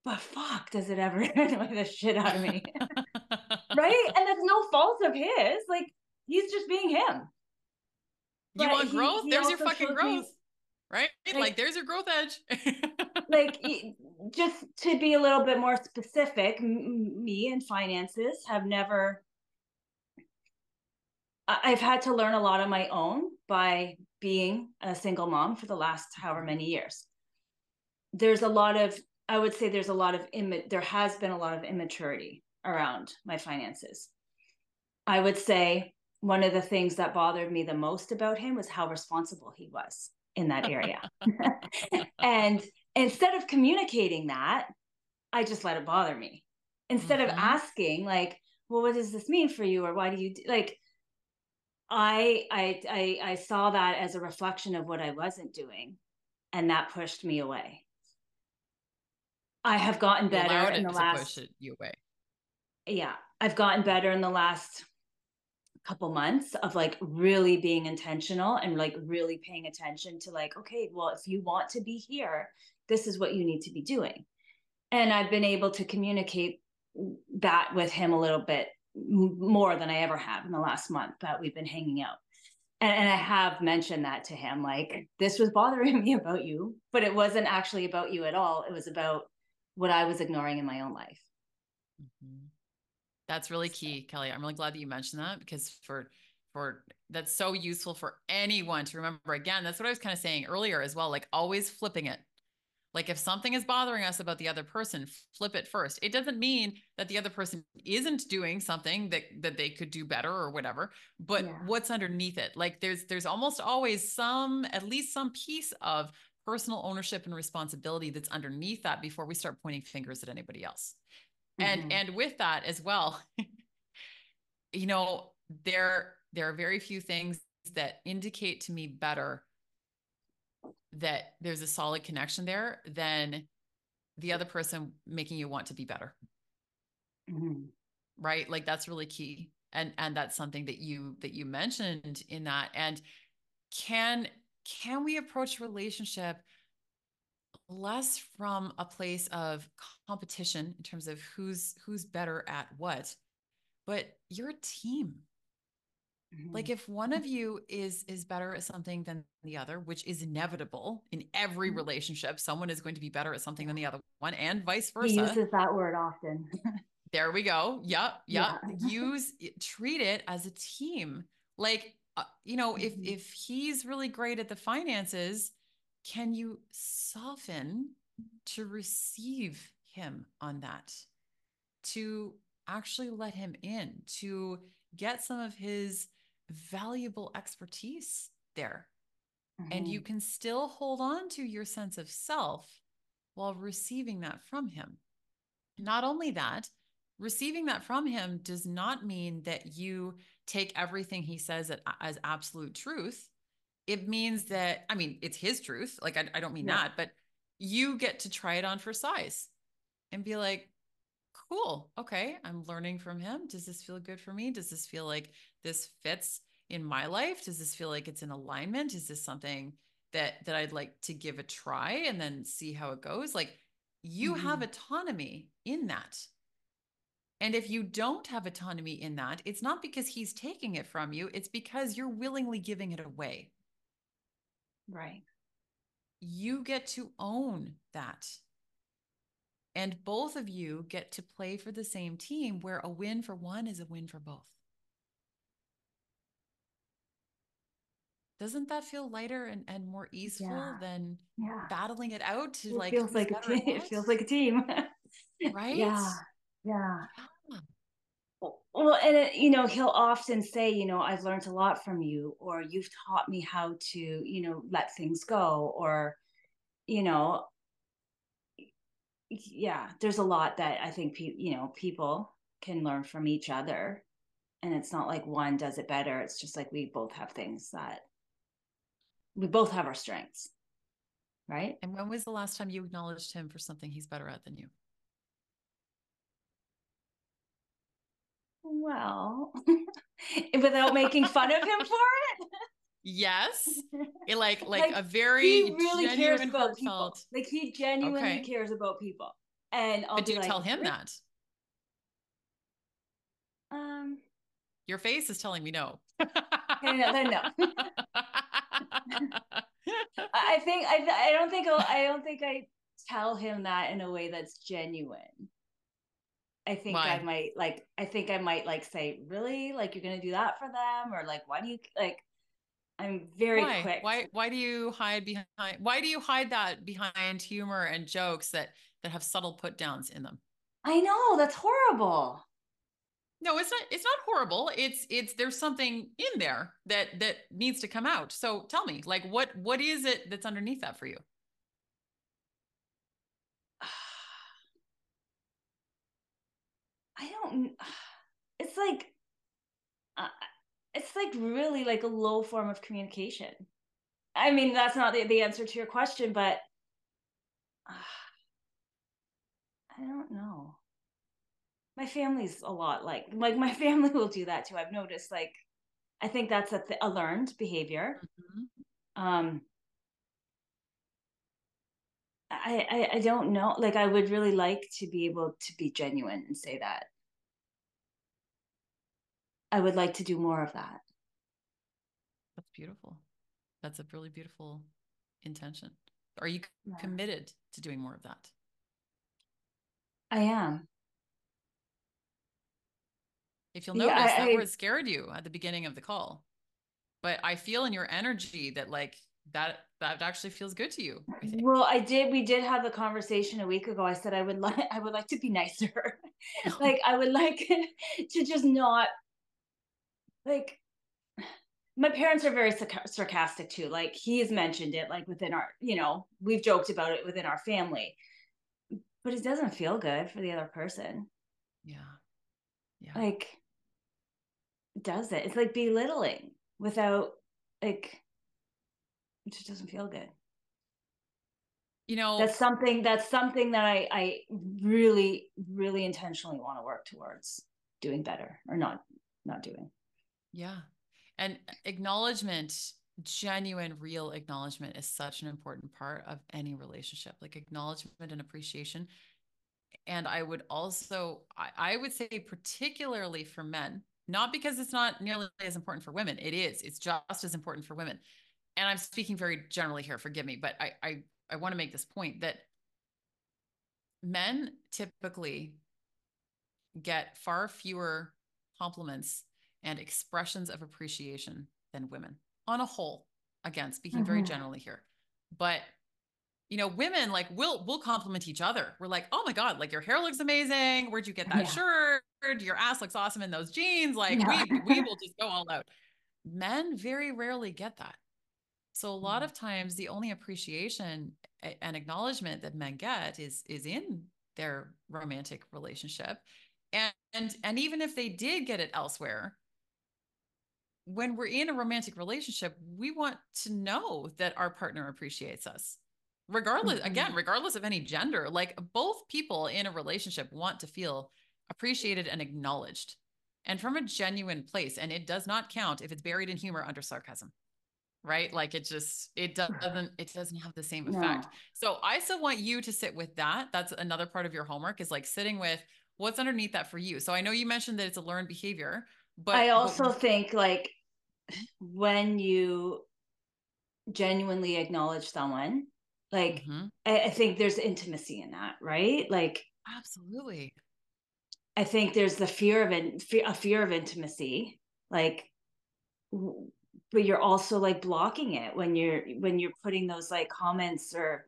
But fuck, does it ever annoy the shit out of me? right? And that's no fault of his. Like he's just being him. You but want growth? He, he There's your fucking growth. Me, right? Like, like there's your growth edge. like just to be a little bit more specific, m- me and finances have never I've had to learn a lot on my own by being a single mom for the last however many years. There's a lot of I would say there's a lot of Im- there has been a lot of immaturity around my finances. I would say one of the things that bothered me the most about him was how responsible he was in that area. and instead of communicating that, I just let it bother me. Instead mm-hmm. of asking, like, well, what does this mean for you? Or why do you do like I, I I I saw that as a reflection of what I wasn't doing. And that pushed me away. I have gotten better in the last push you away. Yeah. I've gotten better in the last couple months of like really being intentional and like really paying attention to like okay well if you want to be here this is what you need to be doing and i've been able to communicate that with him a little bit more than i ever have in the last month that we've been hanging out and, and i have mentioned that to him like this was bothering me about you but it wasn't actually about you at all it was about what i was ignoring in my own life mm-hmm. That's really key, Kelly. I'm really glad that you mentioned that because for for that's so useful for anyone to remember. Again, that's what I was kind of saying earlier as well. Like always flipping it. Like if something is bothering us about the other person, flip it first. It doesn't mean that the other person isn't doing something that that they could do better or whatever, but yeah. what's underneath it? Like there's there's almost always some at least some piece of personal ownership and responsibility that's underneath that before we start pointing fingers at anybody else and mm-hmm. and with that as well you know there there are very few things that indicate to me better that there's a solid connection there than the other person making you want to be better. Mm-hmm. Right? Like that's really key. And and that's something that you that you mentioned in that and can can we approach relationship less from a place of competition in terms of who's who's better at what but you're a team mm-hmm. like if one of you is is better at something than the other which is inevitable in every mm-hmm. relationship someone is going to be better at something than the other one and vice versa he uses that word often there we go yep yep yeah. use treat it as a team like uh, you know mm-hmm. if if he's really great at the finances can you soften to receive him on that to actually let him in to get some of his valuable expertise there mm-hmm. and you mm-hmm. can still hold on to your sense of self while receiving that from him not only that receiving that from him does not mean that you take everything he says as absolute truth it means that i mean it's his truth like i, I don't mean yeah. that but you get to try it on for size and be like cool. Okay i'm learning from him. Does this feel good for me? Does this feel like this fits in my life? Does this feel like it's in alignment? Is this something that that i'd like to give a try and then see how it goes? Like you mm-hmm. have autonomy in that. And if you don't have autonomy in that it's not because he's taking it from you it's because you're willingly giving it away. Right. You get to own that. And both of you get to play for the same team where a win for one is a win for both. Doesn't that feel lighter and, and more easeful yeah. than yeah. battling it out to it like feels like a team. It feels like a team. right? Yeah. Yeah. yeah well and it, you know he'll often say you know i've learned a lot from you or you've taught me how to you know let things go or you know yeah there's a lot that i think pe- you know people can learn from each other and it's not like one does it better it's just like we both have things that we both have our strengths right and when was the last time you acknowledged him for something he's better at than you well, without making fun of him for it. Yes, it like, like, like a very he really cares about people. Like he genuinely okay. cares about people, and I'll but do you like, tell him that? Um, your face is telling me no. no, then no. I think I I don't think I'll, I don't think I tell him that in a way that's genuine. I think why? I might like I think I might like say, really? Like you're gonna do that for them? Or like why do you like I'm very why? quick. Why why do you hide behind why do you hide that behind humor and jokes that that have subtle put downs in them? I know, that's horrible. No, it's not it's not horrible. It's it's there's something in there that that needs to come out. So tell me, like what what is it that's underneath that for you? I don't. It's like, uh, it's like really like a low form of communication. I mean, that's not the, the answer to your question, but uh, I don't know. My family's a lot like like my family will do that too. I've noticed. Like, I think that's a, th- a learned behavior. Mm-hmm. Um, I, I I don't know. Like, I would really like to be able to be genuine and say that I would like to do more of that. That's beautiful. That's a really beautiful intention. Are you yeah. committed to doing more of that? I am. If you'll notice, yeah, I, that I, word scared you at the beginning of the call. But I feel in your energy that like that that actually feels good to you. I well, I did. We did have a conversation a week ago. I said I would like I would like to be nicer. like I would like to just not like my parents are very sarcastic too. Like he's mentioned it, like within our, you know, we've joked about it within our family, but it doesn't feel good for the other person. Yeah. Yeah. Like, does it? It's like belittling without like it just doesn't feel good you know that's something that's something that i i really really intentionally want to work towards doing better or not not doing yeah. And acknowledgement genuine real acknowledgement is such an important part of any relationship like acknowledgement and appreciation. And i would also I, I would say particularly for men not because it's not nearly as important for women it is it's just as important for women. And i'm speaking very generally here forgive me but i i I want to make this point that men typically get far fewer compliments and expressions of appreciation than women on a whole. Again, speaking mm-hmm. very generally here. But you know, women like we'll we'll compliment each other. We're like, oh my God, like your hair looks amazing. Where'd you get that yeah. shirt? Your ass looks awesome in those jeans. Like yeah. we we will just go all out. Men very rarely get that. So a lot mm. of times the only appreciation and acknowledgement that men get is is in their romantic relationship. And and, and even if they did get it elsewhere, when we're in a romantic relationship, we want to know that our partner appreciates us. Regardless, mm-hmm. again, regardless of any gender, like both people in a relationship want to feel appreciated and acknowledged and from a genuine place. And it does not count if it's buried in humor under sarcasm right like it just it doesn't it doesn't have the same effect no. so i still want you to sit with that that's another part of your homework is like sitting with what's underneath that for you so i know you mentioned that it's a learned behavior but i also but- think like when you genuinely acknowledge someone like mm-hmm. I, I think there's intimacy in that right like absolutely i think there's the fear of it a fear of intimacy like but you're also like blocking it when you're when you're putting those like comments or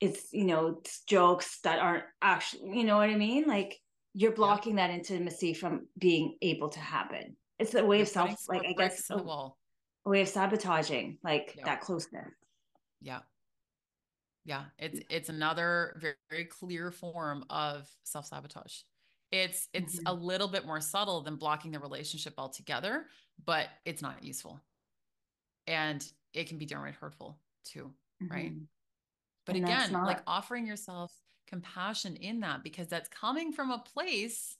it's you know it's jokes that aren't actually you know what i mean like you're blocking yeah. that intimacy from being able to happen it's a way you're of self like i guess a, a, way of sabotaging like that closeness. Yeah. Yeah. It's it's another very, very clear form of self-sabotage. It's it's mm-hmm. a little bit more subtle than blocking the relationship altogether but it's not useful. And it can be downright hurtful too mm-hmm. right but and again not... like offering yourself compassion in that because that's coming from a place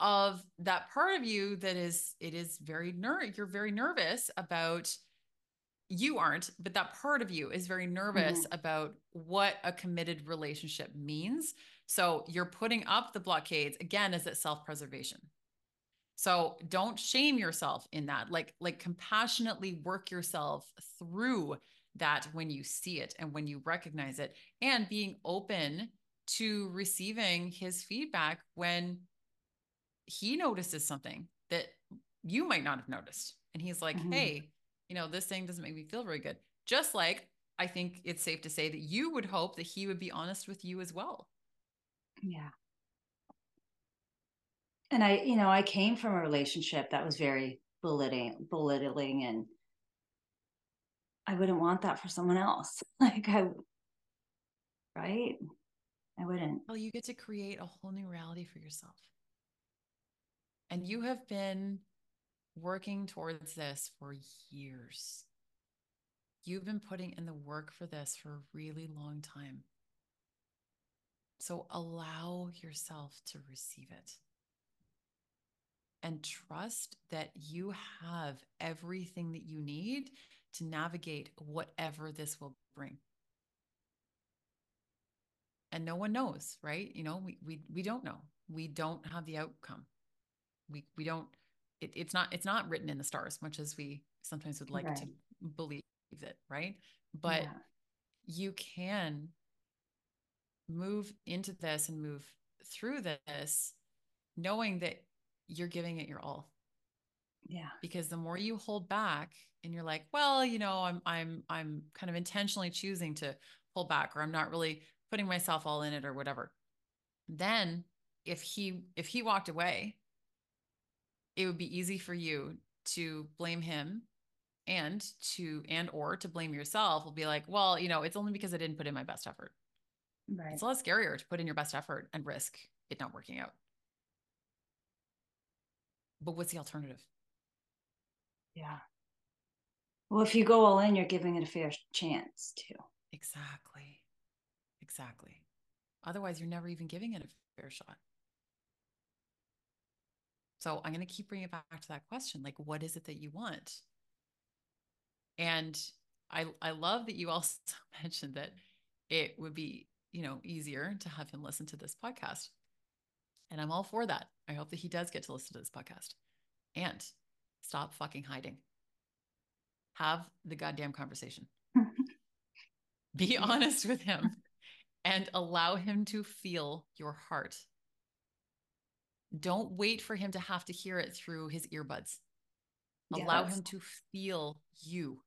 of that part of you that is it is very ner you're very nervous about you aren't but that part of you is very nervous mm-hmm. about what a committed relationship means so you're putting up the blockades again is it self-preservation so don't shame yourself in that. Like like compassionately work yourself through that when you see it and when you recognize it and being open to receiving his feedback when he notices something that you might not have noticed. And he's like, mm-hmm. "Hey, you know, this thing doesn't make me feel very good." Just like I think it's safe to say that you would hope that he would be honest with you as well. Yeah and I, you know, I came from a relationship that was very belittling, belittling, and I wouldn't want that for someone else. Like I, right? I wouldn't. Well, you get to create a whole new reality for yourself. And you have been working towards this for years. You've been putting in the work for this for a really long time. So allow yourself to receive it and trust that you have everything that you need to navigate whatever this will bring. And no one knows, right? You know, we we we don't know. We don't have the outcome. We we don't it, it's not it's not written in the stars much as we sometimes would like right. to believe it, right? But yeah. you can move into this and move through this knowing that you're giving it your all. Yeah. Because the more you hold back and you're like, well, you know, I'm I'm I'm kind of intentionally choosing to pull back or I'm not really putting myself all in it or whatever. Then if he if he walked away, it would be easy for you to blame him and to and or to blame yourself will be like, well, you know, it's only because I didn't put in my best effort. Right. It's a lot scarier to put in your best effort and risk it not working out. But what's the alternative? Yeah. Well, if you go all in, you're giving it a fair chance too. Exactly. Exactly. Otherwise, you're never even giving it a fair shot. So I'm going to keep bringing it back to that question like, what is it that you want? And I, I love that you also mentioned that it would be, you know, easier to have him listen to this podcast. And I'm all for that. I hope that he does get to listen to this podcast and stop fucking hiding. Have the goddamn conversation. be honest with him and allow him to feel your heart. Don't wait for him to have to hear it through his earbuds. Allow him to feel you.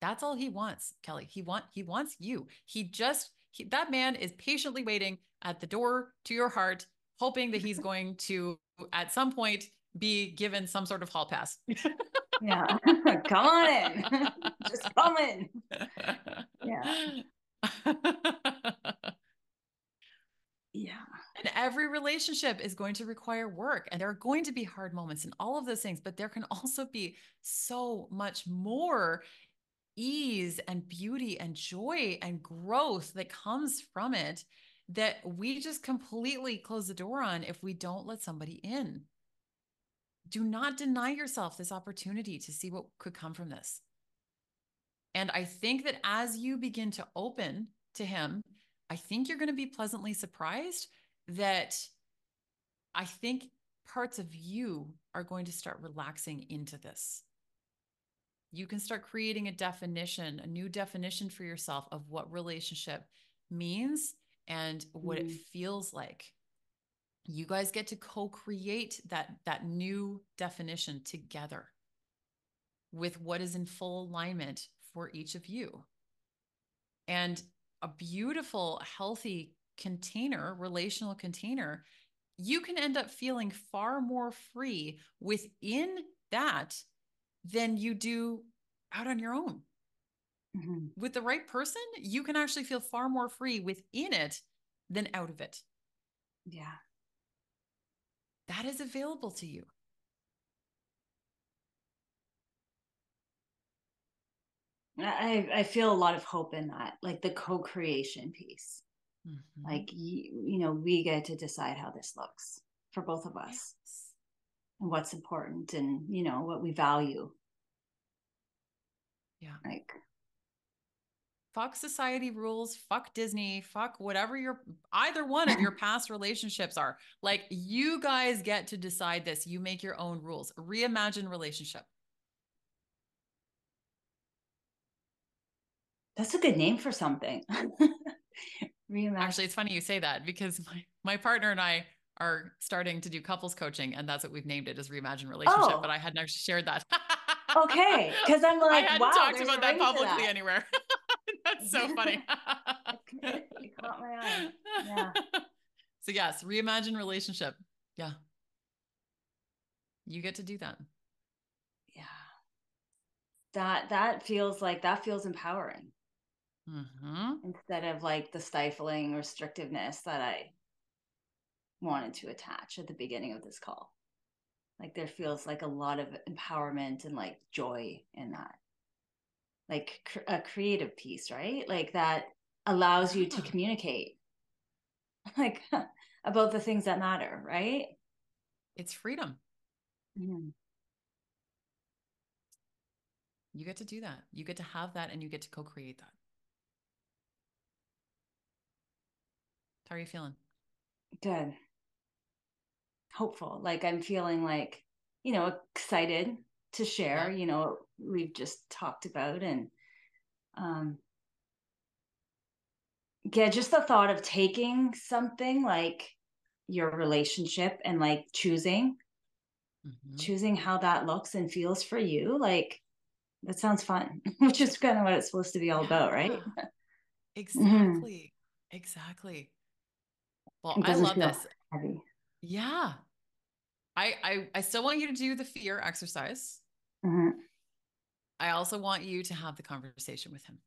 That's all he wants, Kelly. He want he wants you. He just he, that man is patiently waiting at the door to your heart, hoping that he's going to at some point be given some sort of hall pass. yeah, come on in, just come in. Yeah. Yeah. And every relationship is going to require work, and there are going to be hard moments and all of those things, but there can also be so much more ease and beauty and joy and growth that comes from it that we just completely close the door on if we don't let somebody in. Do not deny yourself this opportunity to see what could come from this. And I think that as you begin to open to Him, I think you're going to be pleasantly surprised that I think parts of you are going to start relaxing into this you can start creating a definition, a new definition for yourself of what relationship means and what mm. it feels like. You guys get to co-create that that new definition together with what is in full alignment for each of you. And a beautiful, healthy container, relational container, you can end up feeling far more free within that than you do out on your own. Mm-hmm. With the right person, you can actually feel far more free within it than out of it. Yeah. That is available to you. I, I feel a lot of hope in that, like the co creation piece. Mm-hmm. Like, you, you know, we get to decide how this looks for both of us. Yes. And what's important and you know what we value. Yeah. Like fuck society rules fuck disney fuck whatever your either one of your past relationships are. Like you guys get to decide this. You make your own rules. Reimagine relationship that's a good name for something reimagine actually it's funny you say that because my my partner and i are starting to do couples coaching, and that's what we've named it as Reimagine Relationship. Oh. But I hadn't actually shared that. okay, because I'm like, I hadn't wow, talked about that publicly that. anywhere. that's so funny. you caught my eye. Yeah. So yes, reimagine relationship. Yeah. You get to do that. Yeah. That that feels like that feels empowering. Mm-hmm. Instead of like the stifling restrictiveness that I wanted to attach at the beginning of this call. Like there feels like a lot of empowerment and like joy in that. Like cr- a creative piece, right? Like that allows you to communicate like about the things that matter, right? It's freedom. Mm-hmm. You get to do that. You get to have that and you get to co create that. How are you feeling? Good hopeful. Like I'm feeling like, you know, excited to share, yeah. you know, we've just talked about and um yeah, just the thought of taking something like your relationship and like choosing mm-hmm. choosing how that looks and feels for you, like that sounds fun, which is kind of what it's supposed to be all yeah. about, right? exactly. Mm-hmm. Exactly. Well, I love this. Heavy. Yeah. I, I I still want you to do the fear exercise. Mm-hmm. I also want you to have the conversation with him.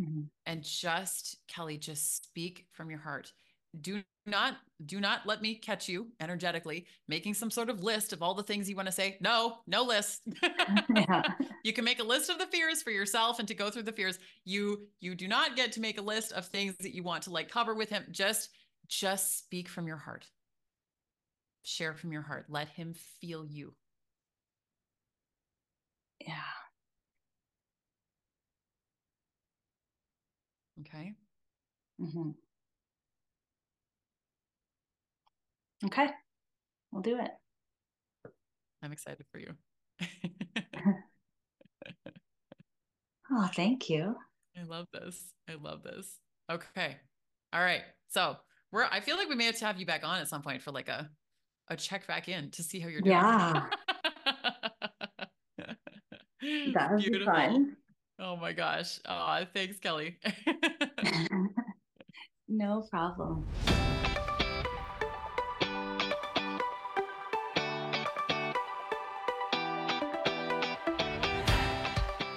Mm-hmm. And just Kelly, just speak from your heart. do not do not let me catch you energetically making some sort of list of all the things you want to say no no list yeah. you can make a list of the fears for yourself and to go through the fears you you do not get to make a list of things that you want to like cover with him just just speak from your heart share from your heart let him feel you yeah okay mm-hmm. Okay. We'll do it. I'm excited for you. oh, thank you. I love this. I love this. Okay. All right. So we're I feel like we may have to have you back on at some point for like a a check back in to see how you're doing. Yeah. that would Beautiful. be fun. Oh my gosh. Oh, thanks, Kelly. no problem.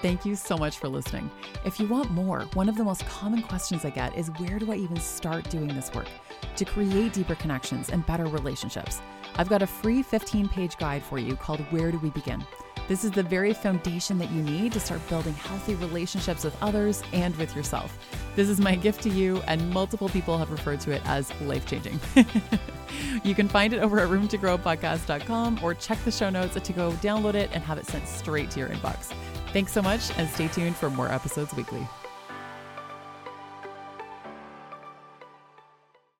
Thank you so much for listening. If you want more, one of the most common questions I get is where do I even start doing this work to create deeper connections and better relationships? I've got a free 15 page guide for you called Where Do We Begin? This is the very foundation that you need to start building healthy relationships with others and with yourself. This is my gift to you, and multiple people have referred to it as life changing. you can find it over at roomtogrowpodcast.com or check the show notes to go download it and have it sent straight to your inbox. Thanks so much and stay tuned for more episodes weekly.